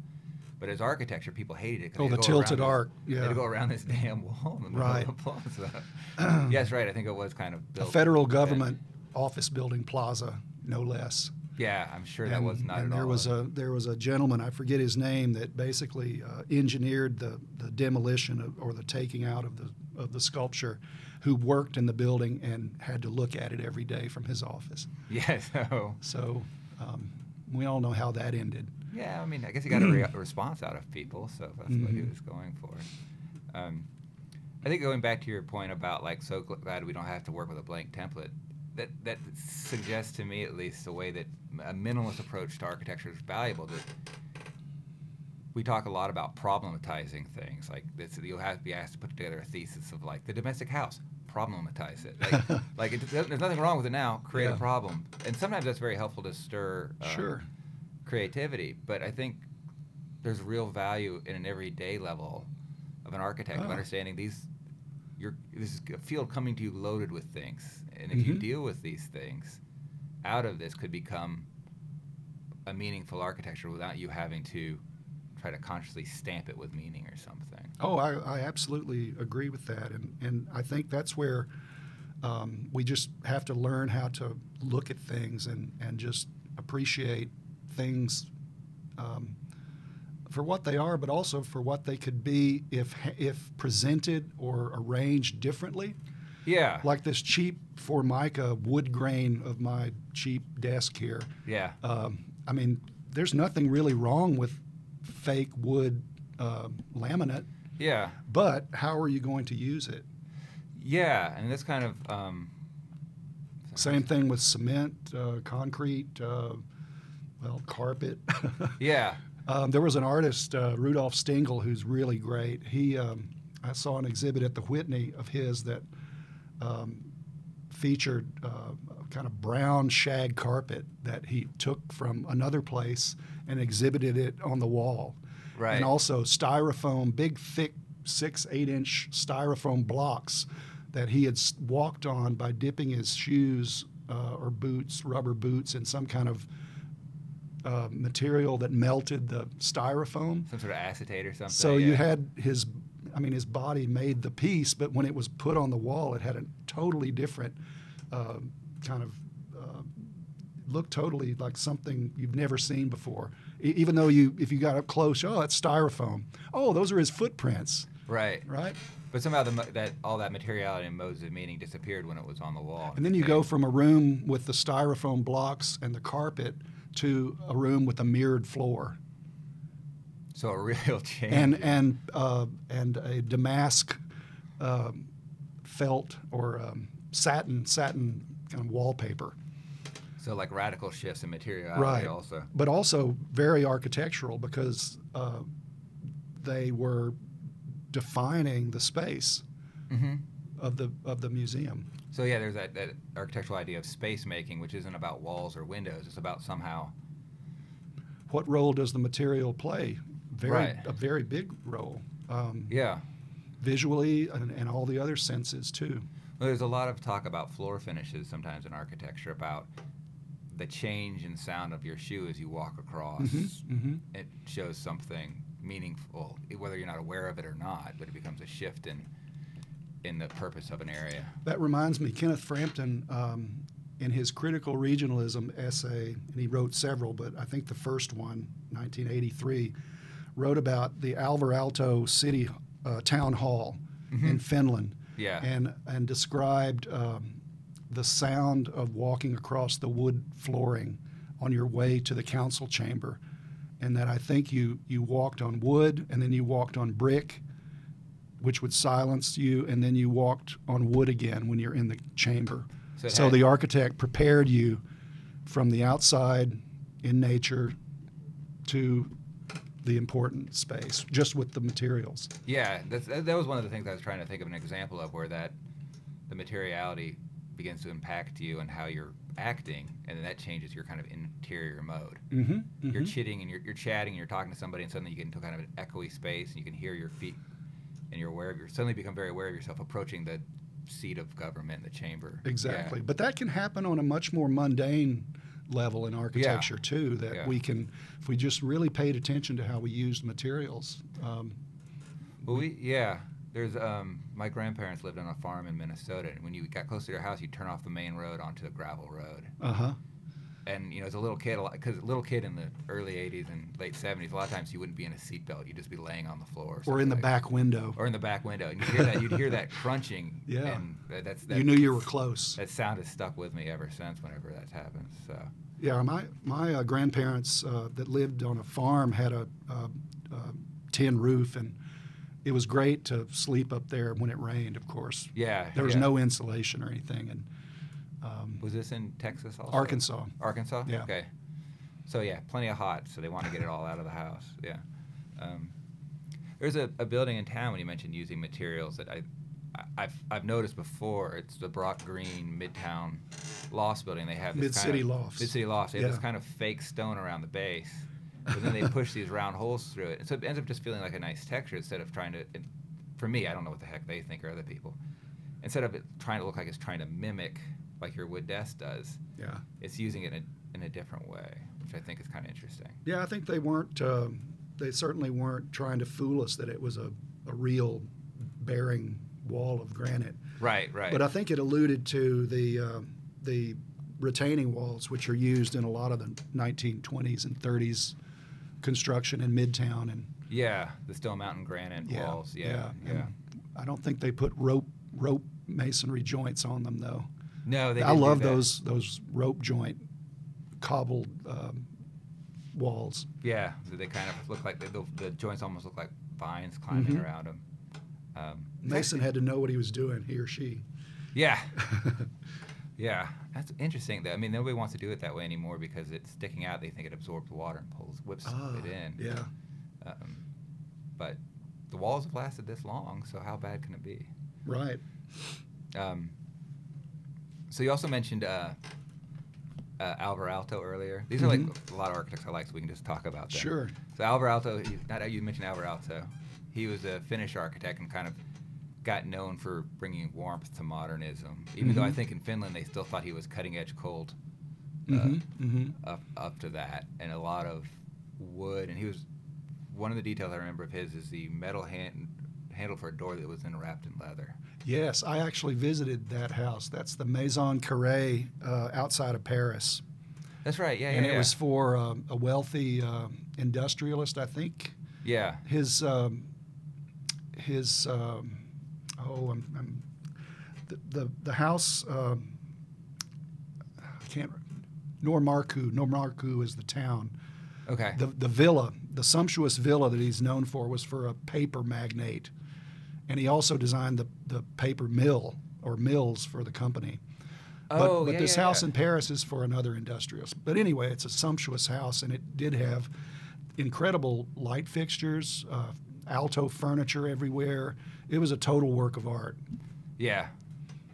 B: But as architecture, people hated it.
A: Oh, the
B: to
A: tilted arc, yeah.
B: to go around this damn wall in the middle
A: Right.
B: of the plaza. yes, right. I think it was kind of
A: a federal
B: then.
A: government office building plaza, no less.
B: Yeah, I'm sure that
A: and,
B: was not
A: and
B: at
A: there
B: all.
A: was a there was a gentleman I forget his name that basically uh, engineered the, the demolition of, or the taking out of the of the sculpture, who worked in the building and had to look at it every day from his office.
B: Yeah. So.
A: So um, we all know how that ended.
B: Yeah, I mean, I guess he got a, re- response out of people, so that's what he
A: Mhm.
B: was going for. Um, I think going back to your point about like, so glad we don't have to work with a blank template. That that suggests to me at least the way that a minimalist approach to architecture is valuable. That we talk a lot about problematizing things, like this. You'll have to be asked to put together a thesis of like the domestic house. Problematize it. Like, like it, there's nothing wrong with it now. Create
A: Yeah.
B: a problem, and sometimes that's very helpful to stir. um,
A: Sure.
B: creativity, but I think there's real value in an everyday level of an architect of
A: Oh.
B: understanding these. You're, this is a field coming to you loaded with things, and if you
A: Mhm.
B: deal with these things, out of this could become a meaningful architecture without you having to try to consciously stamp it with meaning or something.
A: Oh, I, I absolutely agree with that, and and I think that's where um, we just have to learn how to look at things and and just appreciate things um, for what they are, but also for what they could be if if presented or arranged differently.
B: Yeah.
A: Like this cheap Formica wood grain of my cheap desk here.
B: yeah.
A: Um, I mean, there's nothing really wrong with fake wood uh, laminate.
B: yeah.
A: But how are you going to use it?
B: Yeah. And this kind of. Um,
A: Same thing with cement, uh, concrete, uh, well, carpet.
B: Yeah.
A: Um, there was an artist, uh, Rudolf Stingel, who's really great. He, um, I saw an exhibit at the Whitney of his that um, featured uh, a kind of brown shag carpet that he took from another place and exhibited it on the wall.
B: Right.
A: And also styrofoam, big, thick, six, eight inch styrofoam blocks that he had walked on by dipping his shoes uh, or boots, rubber boots, in some kind of uh, material that melted the styrofoam.
B: Some sort of acetate or something.
A: So you had his, I mean, his body made the piece, but when it was put on the wall, it had a totally different uh, kind of uh, looked totally like something you've never seen before. E- even though you, if you got up close, oh, it's styrofoam. Oh, those are his footprints,
B: right.
A: right?
B: But somehow the, that all that materiality and modes of meaning disappeared when it was on the wall.
A: And then you go from a room with the styrofoam blocks and the carpet to a room with a mirrored floor.
B: So a real change.
A: and and uh, and a damask um, felt or um, satin satin kind of wallpaper.
B: so like radical shifts in materiality
A: Right.
B: also.
A: But also very architectural because uh, they were defining the space
B: Mm-hmm.
A: Of the of the museum.
B: So yeah, there's that, that architectural idea of space making, which isn't about walls or windows. It's about somehow
A: What role does the material play? Very
B: Right.
A: a very big role. Um,
B: yeah.
A: Visually and, and all the other senses too.
B: Well, there's a lot of talk about floor finishes sometimes in architecture about the change in sound of your shoe as you walk across.
A: mhm.
B: It shows something meaningful, whether you're not aware of it or not. But it becomes a shift in in the purpose of an area.
A: That reminds me, Kenneth Frampton, um, in his critical regionalism essay, and he wrote several, but I think the first one, 1983, wrote about the Alvar Aalto City uh, Town Hall in Finland,
B: Yeah.
A: and and described um, the sound of walking across the wood flooring on your way to the council chamber, and that I think you you walked on wood and then you walked on brick which would silence you, and then you walked on wood again when you're in the chamber.
B: So
A: So,
B: had-
A: the architect prepared you from the outside in nature to the important space, just with the materials.
B: Yeah, that's, that, that was one of the things I was trying to think of an example of where that the materiality begins to impact you and how you're acting, and then that changes your kind of interior mode.
A: Mm-hmm.
B: You're chitting and you're, you're chatting and you're talking to somebody, and suddenly you get into kind of an echoey space, and you can hear your feet, and you're aware of your suddenly become very aware of yourself approaching the seat of government, the chamber. Yeah.
A: Exactly. But that can happen on a much more mundane level in architecture too. That
B: Yeah.
A: we can, if we just really paid attention to how we used materials. Um,
B: Well, we yeah. There's um my grandparents lived on a farm in Minnesota, and when you got close to their house, you turn off the main road onto the gravel road.
A: uh huh.
B: And you know, as a little kid, because little kid in the early '80s and late '70s, a lot of times you wouldn't be in a seatbelt; you'd just be laying on the floor,
A: Or in the
B: like-
A: back window.
B: or in the back window, and you hear that you'd hear that crunching.
A: Yeah.
B: and that, that's that,
A: you knew you were close.
B: That sound has stuck with me ever since. Whenever that's happened, so
A: Yeah, my my uh, grandparents uh, that lived on a farm had a, a, a tin roof, and it was great to sleep up there when it rained. Of course,
B: yeah,
A: there was
B: yeah.
A: no insulation or anything, and um,
B: Was this in Texas also?
A: Arkansas.
B: Arkansas.
A: Yeah.
B: Okay. So yeah, plenty of hot. So they want to get it all out of the house. Yeah. Um, there's a, a building in town when you mentioned using materials that I, I I've I've noticed before. It's the Brock Green Midtown Loft building. They have this
A: Mid-City
B: of,
A: Lofts.
B: Mid-City Lofts. They have this kind of fake stone around the base, but then they push these round holes through it. So it ends up just feeling like a nice texture instead of trying to. It, for me, I don't know what the heck they think or other people. Instead of it trying to look like it's trying to mimic like your wood desk does,
A: yeah,
B: it's using it in a, in a different way, which I think is kind of interesting.
A: yeah. I think they weren't. Um, they certainly weren't trying to fool us that it was a, a real bearing wall of granite.
B: Right, right.
A: But I think it alluded to the uh, the retaining walls, which are used in a lot of the 1920s and 30s construction in Midtown, and
B: yeah, the Stone Mountain granite
A: yeah,
B: walls. Yeah, yeah.
A: and I don't think they put rope rope masonry joints on them though.
B: No, they.
A: I love those those rope joint cobbled um, walls.
B: Yeah, so they kind of look like the, the joints almost look like vines climbing
A: Mhm.
B: around them. Um,
A: Mason had to know what he was doing, he or she.
B: yeah, Yeah, that's interesting. Though I mean, nobody wants to do it that way anymore because it's sticking out. They think it absorbs water and pulls whips
A: Ah,
B: it in.
A: Yeah.
B: Um, but the walls have lasted this long, so how bad can it be?
A: Right.
B: Um, so you also mentioned uh, uh, Alvar Aalto earlier. These are like
A: Mhm.
B: a lot of architects I like, so we can just talk about them.
A: Sure.
B: So Alvar Aalto, he- not you mentioned Alvar Aalto. He was a Finnish architect and kind of got known for bringing warmth to modernism. Even though I
A: Mhm.
B: think in Finland they still thought he was cutting edge cold. Uh,
A: hmm hmm
B: up up to that, and a lot of wood. And he was one of the details I remember of his is the metal hand handle for a door that was then wrapped in leather.
A: Yes, I actually visited that house. That's the Maison Carré uh, outside of Paris.
B: That's right. Yeah, yeah,
A: and it
B: yeah.
A: was for um, a wealthy um industrialist, I think.
B: yeah.
A: His um, his um, oh, I'm, I'm the, the the house. Um, I can't. Noormarkku. Noormarkku is the town.
B: Okay.
A: The the villa, the sumptuous villa that he's known for, was for a paper magnate, and he also designed the the paper mill or mills for the company. But,
B: oh,
A: but
B: yeah,
A: this
B: yeah,
A: house
B: yeah.
A: in Paris is for another industrialist. But anyway, it's a sumptuous house, and it did have incredible light fixtures, uh, Aalto furniture everywhere. It was a total work of art.
B: Yeah.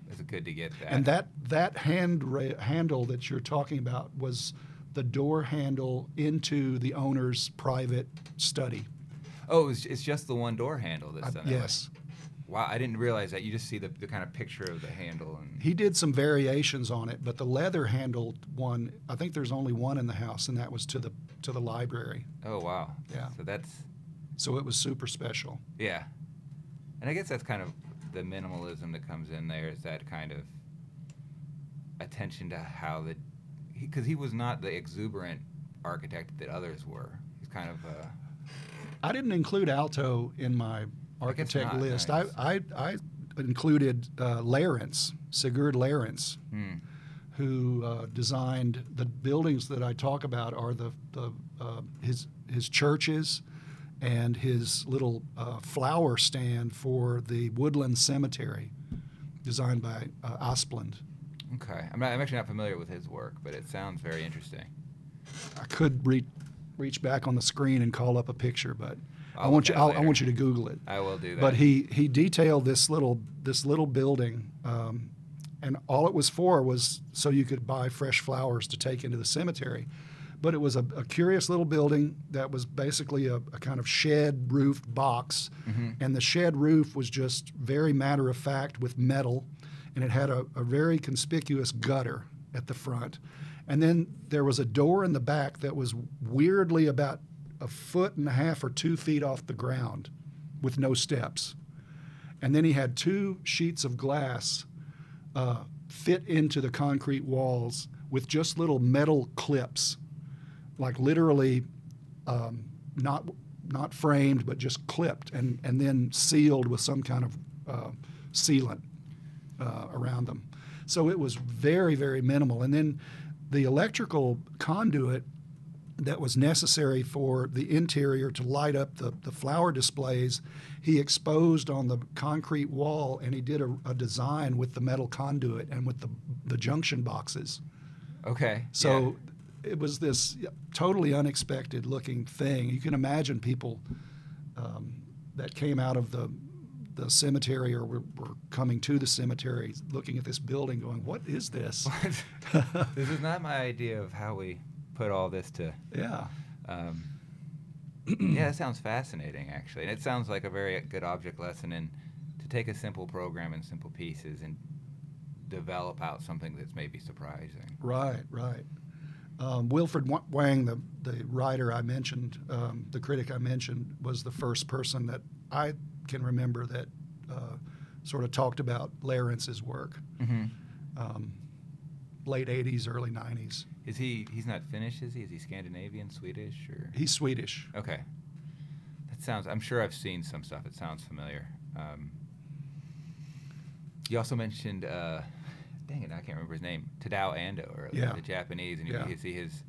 B: It's good to get that.
A: And that that hand ra- handle that you're talking about was the door handle into the owner's private study.
B: Oh, it's, it's just the one door handle that's
A: Uh,
B: done that way. Wow, I didn't realize that. You just see the, the kind of picture of the handle and
A: he did some variations on it, but the leather handled one. I think there's only one in the house, and that was to the to the library.
B: oh wow.
A: Yeah.
B: So that's
A: So it was super special.
B: yeah. And I guess that's kind of the minimalism that comes in there is that kind of attention to how the because he, was not the exuberant architect that others were. He's kind of uh,
A: I didn't include Aalto in my architect list.
B: nice.
A: I, I, I included uh, Lewerentz, Sigurd Lewerentz,
B: hmm.
A: who uh, designed the buildings that I talk about are the, the uh, his his churches and his little uh, flower stand for the Woodland Cemetery, designed by uh, Asplund.
B: okay. I'm not. I'm actually not familiar with his work, but it sounds very interesting.
A: I could re- reach back on the screen and call up a picture, but I
B: I'll
A: want you I'll, I want you to Google it.
B: I will do that.
A: But he he detailed this little this little building, um, and all it was for was so you could buy fresh flowers to take into the cemetery. But it was a, a curious little building that was basically a, a kind of shed roofed box,
B: Mhm.
A: and the shed roof was just very matter of fact with metal, and it had a, a very conspicuous gutter at the front, and then there was a door in the back that was weirdly about a foot and a half or two feet off the ground, with no steps, and then he had two sheets of glass uh, fit into the concrete walls with just little metal clips, like literally um, not not framed but just clipped and and then sealed with some kind of uh, sealant uh, around them. So it was very very minimal. And then the electrical conduit that was necessary for the interior to light up the, the flower displays, he exposed on the concrete wall and he did a, a design with the metal conduit and with the, the junction boxes.
B: okay.
A: So it was this totally unexpected looking thing. You can imagine people um, that came out of the the cemetery or were, were coming to the cemetery looking at this building going, What is this?
B: yeah. this is not my idea of how we put all this to.
A: yeah.
B: Um, yeah, that sounds fascinating, actually, and it sounds like a very good object lesson in to take a simple program and simple pieces and develop out something that's maybe surprising.
A: Right, right. Um, Wilfried Wang, the, the writer I mentioned, um, the critic I mentioned, was the first person that I can remember that uh, sort of talked about Lewerentz's work.
B: Mm-hmm.
A: Um, late 80s, early 90s.
B: Is he? He's not Finnish, is he? Is he Scandinavian, Swedish, or?
A: He's Swedish.
B: Okay. That sounds. I'm sure I've seen some stuff. It sounds familiar. Um, you also mentioned. Uh, dang it, I can't remember his name. Tadao Ando, or
A: Yeah.
B: the Japanese, and you
A: Yeah.
B: can see his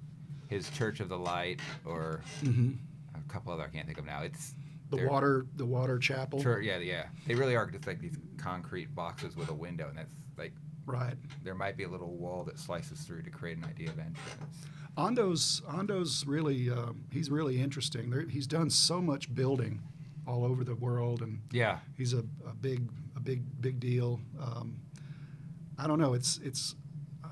B: his Church of the Light, or
A: hmm
B: a couple other I can't think of now. It's
A: The water, the water chapel.
B: Sure, yeah, yeah. They really are just like these concrete boxes with a window, and that's like
A: Right.
B: there might be a little wall that slices through to create an idea of entrance.
A: Ando's Ando's really uh, he's really interesting. There, he's done so much building all over the world, and
B: Yeah,
A: he's a, a big a big big deal. Um, I don't know. It's it's uh,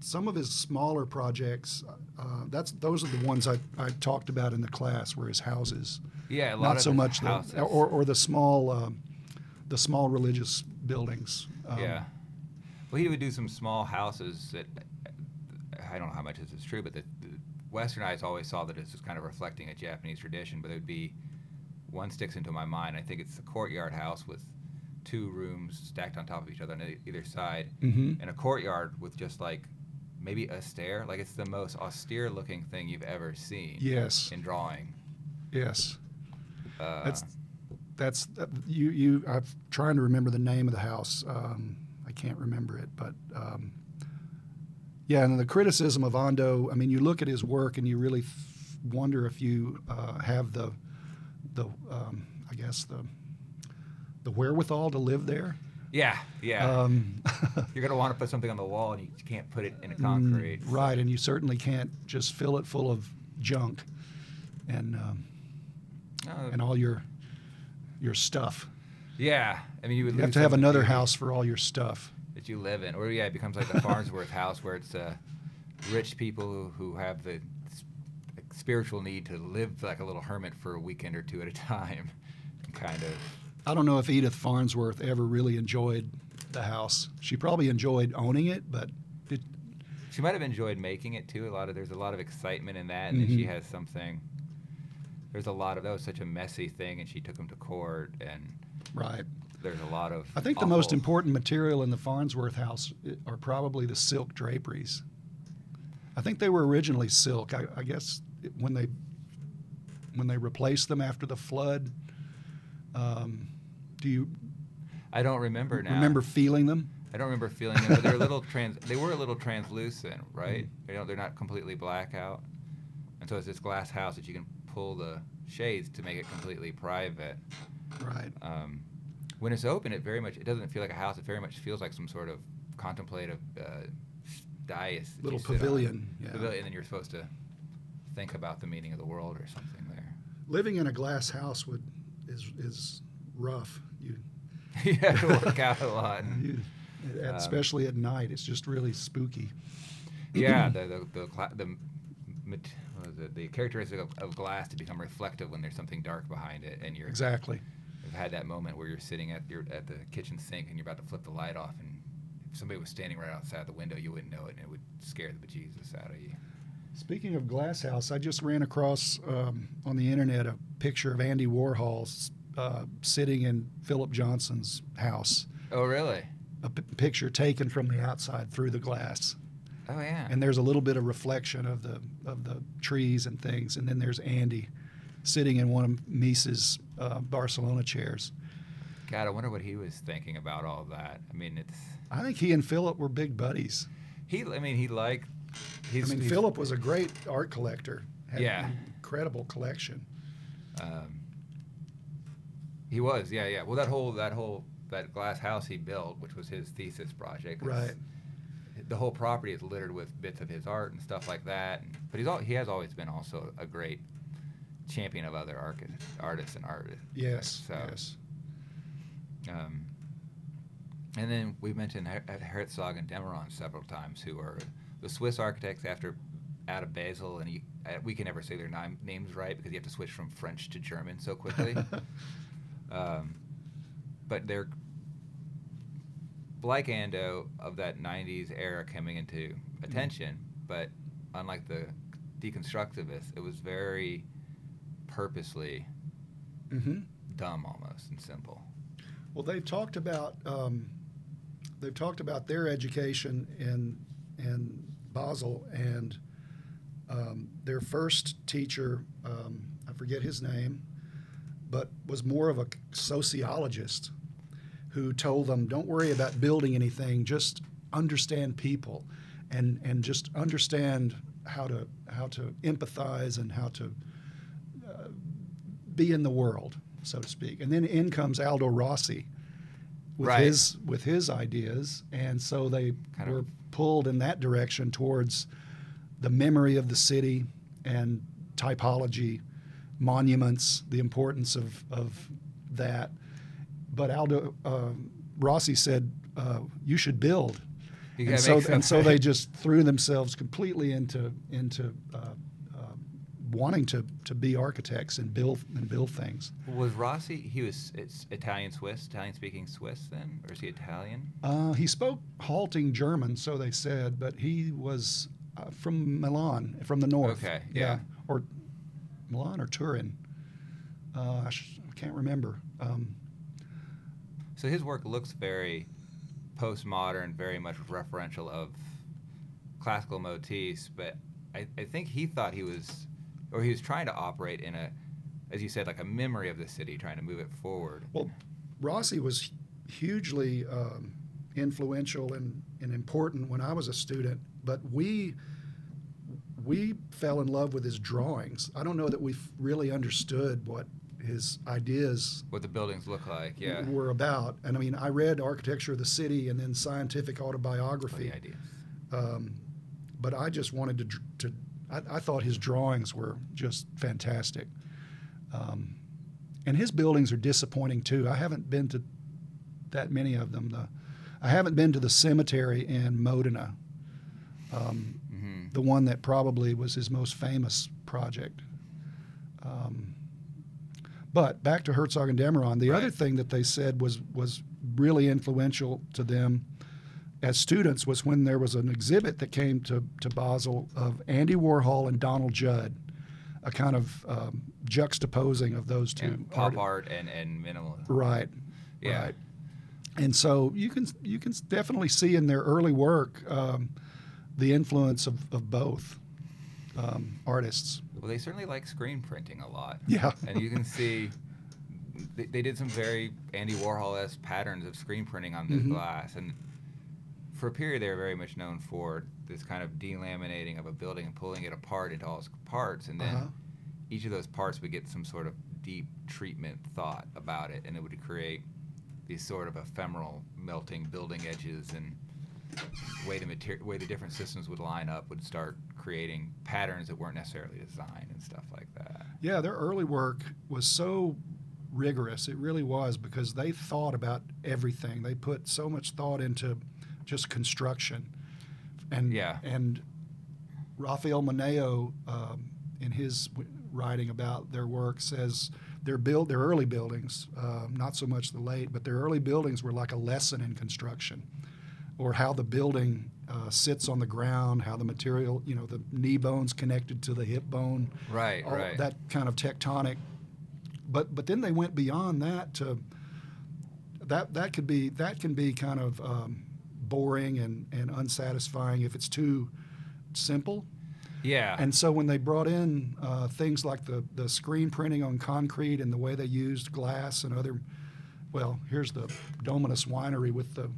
A: some of his smaller projects. Uh, that's those are the ones I, I talked about in the class, were his houses.
B: yeah, a lot
A: Not so much the or, or the small um, the small religious buildings. Um,
B: yeah. Well, he would do some small houses that I don't know how much this is true, but the, the Western eyes always saw that as just kind of reflecting a Japanese tradition. But it would be one sticks into my mind. I think it's the courtyard house with two rooms stacked on top of each other on either side,
A: Mhm.
B: and a courtyard with just like maybe a stair. Like it's the most austere looking thing you've ever seen.
A: Yes.
B: In drawing.
A: Yes.
B: Uh,
A: That's that's uh, you you. I'm trying to remember the name of the house. Um, can't remember it, but um, yeah. And the criticism of Ando. I mean, you look at his work and you really f- wonder if you uh, have the the um, I guess the the wherewithal to live there.
B: yeah, yeah.
A: Um,
B: You're gonna want to put something on the wall, and you can't put it in a concrete.
A: Mm, right, and you certainly can't just fill it full of junk and um,
B: No,
A: and all your your stuff.
B: Yeah, I mean, you would
A: You have to have
B: some of the
A: another house for all your stuff.
B: that you live in, or yeah, it becomes like the Farnsworth house where it's uh, rich people who, have the spiritual need to live like a little hermit for a weekend or two at a time, kind of.
A: I don't know if Edith Farnsworth ever really enjoyed the house. She probably enjoyed owning it, but it,
B: She might have enjoyed making it too. A lot of there's a lot of excitement in that, and then she
A: Mhm.
B: has something. There's a lot of that was such a messy thing, and she took him to court, and
A: right.
B: there's a lot of.
A: I think the most important material in the Farnsworth house are probably the silk draperies. I think they were originally silk. I, I guess when they when they replaced them after the flood. Um, do you
B: I don't remember now.
A: remember feeling them?
B: I don't remember feeling them, but they're a little trans. They were a little translucent, right? They don't. They're not completely blackout, and so it's this glass house that you can pull the shades to make it completely private.
A: Right.
B: Um, when it's open, it very much. It doesn't feel like a house. It very much feels like some sort of contemplative uh, dais.
A: Little pavilion, yeah.
B: Pavilion, and then you're supposed to think about the meaning of the world or something there.
A: Living in a glass house would is is rough. You,
B: you have to work out a lot.
A: you
B: Um,
A: especially at night. It's just really spooky.
B: yeah, the the the, cla- the mat- what is it, the characteristic of, of glass to become reflective when there's something dark behind it, and you're
A: Exactly.
B: Had that moment where you're sitting at your at the kitchen sink and you're about to flip the light off, and if somebody was standing right outside the window, you wouldn't know it, and it would scare the bejesus out of you.
A: Speaking of glass house, I just ran across um, on the internet a picture of Andy Warhol uh, sitting in Philip Johnson's house.
B: Oh, really?
A: A p- picture taken from the outside through the glass,
B: Oh, yeah.
A: and there's a little bit of reflection of the of the trees and things, and then there's Andy sitting in one of Mies' uh, Barcelona chairs.
B: God, I wonder what he was thinking about all that. I mean, it's
A: I think he and Philip were big buddies.
B: he. I mean, he liked.
A: I mean, Philip was a great art collector. Had
B: Yeah.
A: an incredible collection.
B: Um, he was, yeah, yeah. Well, that whole that whole that glass house he built, which was his thesis project,
A: Right.
B: The whole property is littered with bits of his art and stuff like that. And, but he's all, he has always been also a great champion of other artists and artists.
A: Yes.
B: So,
A: yes.
B: Um, and then we mentioned Her- Herzog and de Meuron several times, who are the Swiss architects after out of Basel, and he, uh, we can never say their name, names right because you have to switch from French to German so quickly. um, but they're like Ando of that '90s era coming into attention, but unlike the deconstructivists, it was very purposely
A: hmm
B: dumb almost and simple.
A: Well, they've talked about um, they've talked about their education in in Basel, and um, their first teacher, um, I forget his name, but was more of a sociologist who told them, "Don't worry about building anything; just understand people, and and just understand how to how to empathize and how to be in the world, so to speak." And then in comes Aldo Rossi, with
B: Right.
A: his with his ideas, and so they
B: Kind
A: were
B: of-
A: pulled in that direction towards the memory of the city and typology, monuments, the importance of of that. But Aldo uh, Rossi said, uh, "You should build."
B: You
A: and so, and so they just threw themselves completely into into uh, uh, wanting to, to be architects and build and build things.
B: Was Rossi? He was it's Italian Swiss, Italian speaking Swiss then, or is he Italian?
A: Uh, he spoke halting German, so they said, but he was uh, from Milan, from the north.
B: Okay, yeah.
A: or Milan or Turin. Uh, I, sh- I can't remember. Um,
B: So his work looks very postmodern, very much referential of classical motifs, but I, I think he thought he was, or he was trying to operate in a, as you said, like a memory of the city, trying to move it forward.
A: Well, Rossi was hugely um, influential and, and important when I was a student, but we we fell in love with his drawings. I don't know that we really understood what his ideas
B: What the buildings look like, yeah.
A: were about. And I mean, I read Architecture of the City and then Scientific Autobiography.
B: the ideas.
A: Um, but I just wanted to I, I thought his drawings were just fantastic. Um, and his buildings are disappointing too. I haven't been to that many of them. The, I haven't been to the cemetery in Modena, um,
B: hmm
A: the one that probably was his most famous project. Um, but back to Herzog and de Meuron, the other thing that they said was was really influential to them as students was when there was an exhibit that came to, to Basel of Andy Warhol and Donald Judd, a kind of um, juxtaposing of those two.
B: And pop
A: art-
B: art and, and minimalism.
A: Right.
B: Yeah.
A: Right. And so you can you can definitely see in their early work um, the influence of, of both um, artists.
B: Well, they certainly like screen printing a lot.
A: Yeah.
B: and you can see they, they did some very Andy Warhol esque patterns of screen printing on this
A: Mhm.
B: glass. And for a period, they were very much known for this kind of delaminating of a building and pulling it apart into all its parts. And then
A: Uh-huh.
B: each of those parts would get some sort of deep treatment thought about it. And it would create these sort of ephemeral melting building edges and way the way the different systems would line up would start creating patterns that weren't necessarily designed and stuff like that.
A: Yeah, their early work was so rigorous. It really was because they thought about everything. They put so much thought into just construction. And
B: Yeah.
A: and Rafael Moneo, um, in his writing about their work, says their build their early buildings, uh, not so much the late, but their early buildings were like a lesson in construction, or how the building uh, sits on the ground, how the material, you know, the knee bones connected to the hip bone,
B: Right, right.
A: that kind of tectonic. But but then they went beyond that to that that could be that can be kind of um, boring and, and unsatisfying if it's too simple.
B: yeah.
A: And so when they brought in uh, things like the, the screen printing on concrete and the way they used glass and other, well, here's the Dominus Winery with the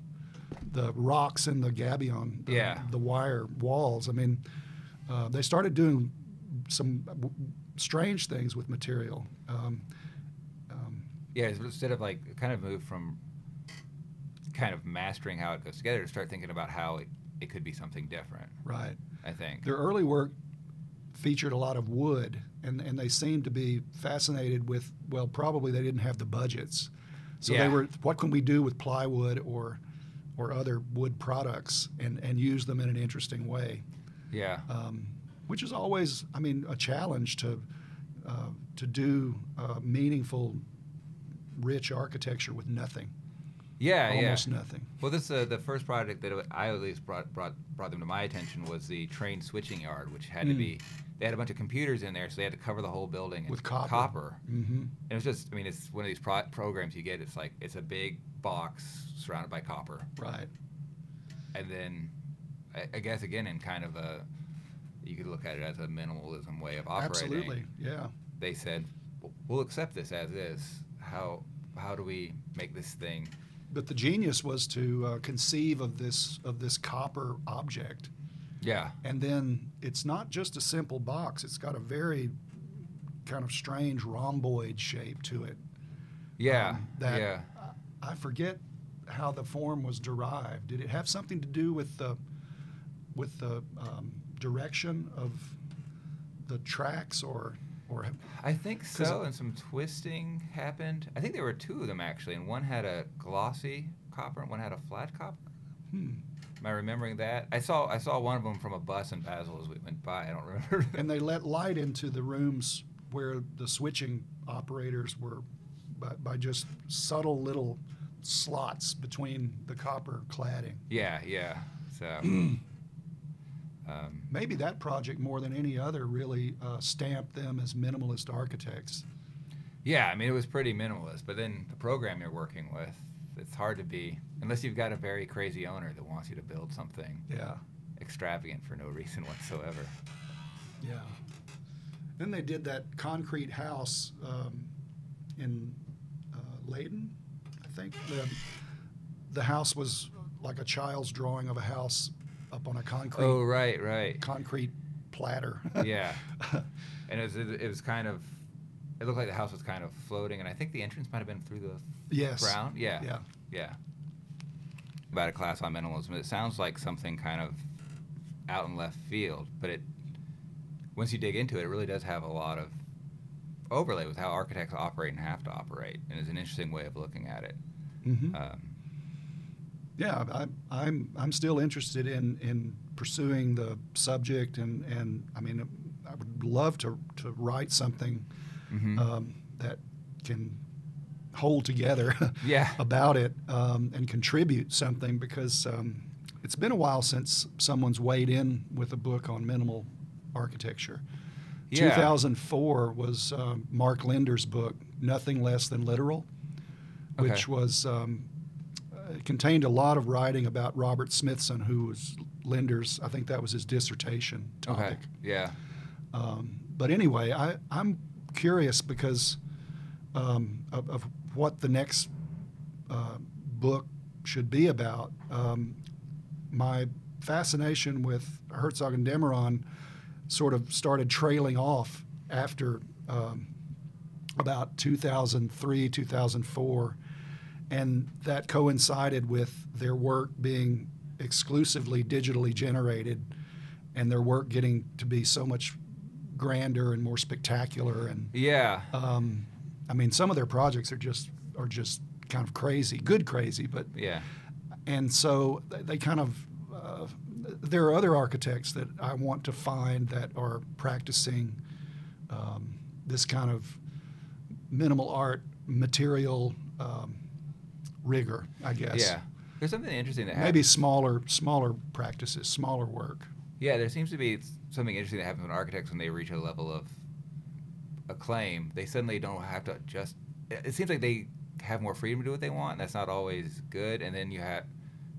A: the rocks and the gabion, the,
B: Yeah.
A: the wire walls. I mean, uh, they started doing some w- strange things with material. Um, um,
B: yeah, instead of like kind of move from kind of mastering how it goes together to start thinking about how it, it could be something different,
A: right.
B: I think.
A: Their early work featured a lot of wood, and, and they seemed to be fascinated with, well, probably they didn't have the budgets. So
B: Yeah.
A: they were, what can we do with plywood or, or other wood products and, and use them in an interesting way?
B: yeah.
A: Um, which is always, I mean, a challenge to, uh, to do uh, meaningful, rich architecture with nothing,
B: yeah, yeah.
A: almost nothing.
B: Well, this uh, the first project that I at least brought brought brought them to my attention was the train switching yard, which had to
A: Mm.
B: be they had a bunch of computers in there, so they had to cover the whole building
A: With copper.
B: Copper.
A: hmm
B: And it was just, I mean, it's one of these pro- programs you get. It's like it's a big box surrounded by copper,
A: Right.
B: and then I, I guess again in kind of a you could look at it as a minimalism way of operating.
A: Absolutely. Yeah.
B: They said, "We'll- "We'll accept this as is. How how do we make this thing?"
A: But the genius was to uh, conceive of this of this copper object,
B: Yeah,
A: and then it's not just a simple box. It's got a very kind of strange rhomboid shape to it.
B: yeah,
A: Um, that
B: yeah.
A: I forget how the form was derived. Did it have something to do with the with the um, direction of the tracks, or or
B: I think so, and some twisting happened. I think there were two of them actually, and one had a glossy copper and one had a flat copper.
A: hmm.
B: Am I remembering that? I saw I saw one of them from a bus in Basel as we went by. I don't remember.
A: and they let light into the rooms where the switching operators were by, by just subtle little slots between the copper cladding.
B: yeah, yeah. So. um,
A: Maybe that project more than any other really uh, stamped them as minimalist architects.
B: Yeah, I mean it was pretty minimalist, but then the program you're working with, it's hard to be unless you've got a very crazy owner that wants you to build something
A: Yeah,
B: extravagant for no reason whatsoever.
A: yeah. Then they did that concrete house um, in uh, Leymen, I think. The, the house was like a child's drawing of a house up on a concrete
B: Oh right, right.
A: concrete platter.
B: Yeah. And it was it was kind of it looked like the house was kind of floating, and I think the entrance might have been through the
A: yes.
B: ground. Yeah,
A: Yeah.
B: yeah. About a class on minimalism, it sounds like something kind of out in left field, but it once you dig into it, it really does have a lot of overlay with how architects operate and have to operate, and it's an interesting way of looking at it.
A: hmm
B: Um,
A: yeah, I, I'm I'm still interested in in pursuing the subject, and and I mean, I would love to to write something
B: mhm.
A: um, that can hold together
B: Yeah.
A: about it um, and contribute something because um, it's been a while since someone's weighed in with a book on minimal architecture.
B: Yeah.
A: 2004 was um, Mark Linder's book, Nothing Less Than Literal, which was um, uh, it contained a lot of writing about Robert Smithson, who was Linder's. I think that was his dissertation topic.
B: okay. Yeah.
A: Um, but anyway, I, I'm curious because um, of, of what the next uh, book should be about. Um, my fascination with Herzog and de Meuron sort of started trailing off after um, about 2003, 2004, and that coincided with their work being exclusively digitally generated and their work getting to be so much grander and more spectacular and
B: Yeah.
A: um, I mean some of their projects are just are just kind of crazy good crazy but
B: yeah.
A: and so they kind of uh, there are other architects that I want to find that are practicing um, this kind of minimal art material um, rigor I guess
B: Yeah. There's something interesting that
A: maybe
B: happens.
A: smaller smaller practices smaller work
B: Yeah, there seems to be something interesting that happens with architects when they reach a level of acclaim. They suddenly don't have to just. It seems like they have more freedom to do what they want. And that's not always good. And then you have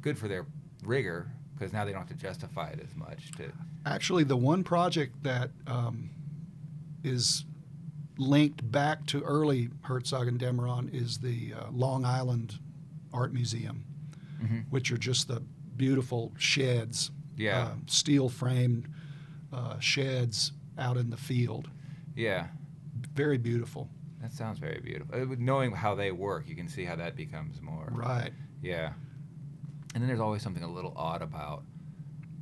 B: good for their rigor because now they don't have to justify it as much. To
A: Actually, the one project that um, is linked back to early Herzog and de Meuron is the uh, Long Island Art Museum,
B: Mhm.
A: which are just the beautiful sheds,
B: Yeah.
A: uh, steel framed uh, sheds out in the field.
B: yeah,
A: Very beautiful.
B: that sounds very beautiful. Uh, Knowing how they work, you can see how that becomes more.
A: Right.
B: Yeah. And then there's always something a little odd about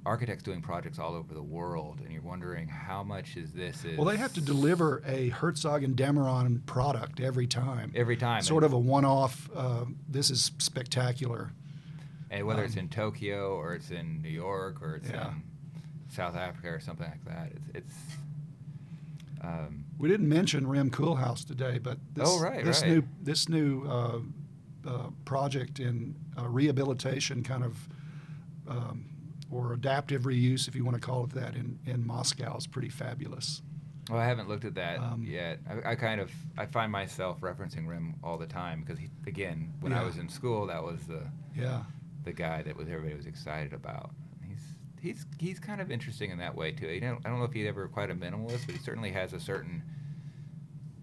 B: architects doing projects all over the world, and you're wondering how much is this is.
A: Well, they have to deliver a Herzog and de Meuron product every time.
B: every time.
A: Sort
B: and-
A: of a one-off. Uh, this is spectacular.
B: And whether it's
A: Um,
B: in Tokyo or it's in New York or it's
A: Yeah.
B: in South Africa or something like that, it's. it's um,
A: We didn't mention Rem Koolhaas today, but this,
B: Oh, right,
A: this
B: right.
A: new this new uh, uh, project in uh, rehabilitation, kind of, um, or adaptive reuse, if you want to call it that, in, in Moscow is pretty fabulous.
B: well, I haven't looked at that
A: Um,
B: yet. I, I kind of I find myself referencing Rem all the time because he, again, when I was in school, that was the
A: Yeah,
B: the guy that was everybody was excited about. He's he's he's kind of interesting in that way too. You know, I don't know if he's ever quite a minimalist, but he certainly has a certain.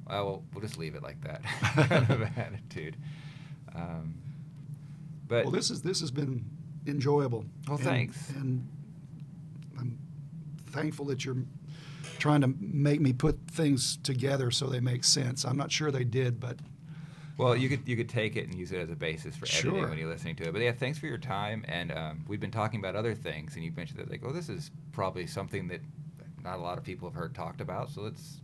B: Well, we'll, we'll just leave it like that kind of attitude. Um, but
A: well, this is this has been enjoyable.
B: Well,
A: And-
B: thanks.
A: And I'm thankful that you're trying to make me put things together so they make sense. I'm not sure they did, but
B: Well, you could you could take it and use it as a basis for editing
A: Sure.
B: when you're listening to it. But yeah, thanks for your time. And um, we've been talking about other things, and you mentioned that like, oh, this is probably something that not a lot of people have heard talked about. So let's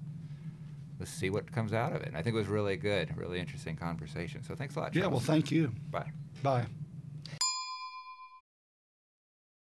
B: let's see what comes out of it. And I think it was really good, really interesting conversation. So thanks a lot.
A: Yeah, well, thank you.
B: Bye.
A: Bye.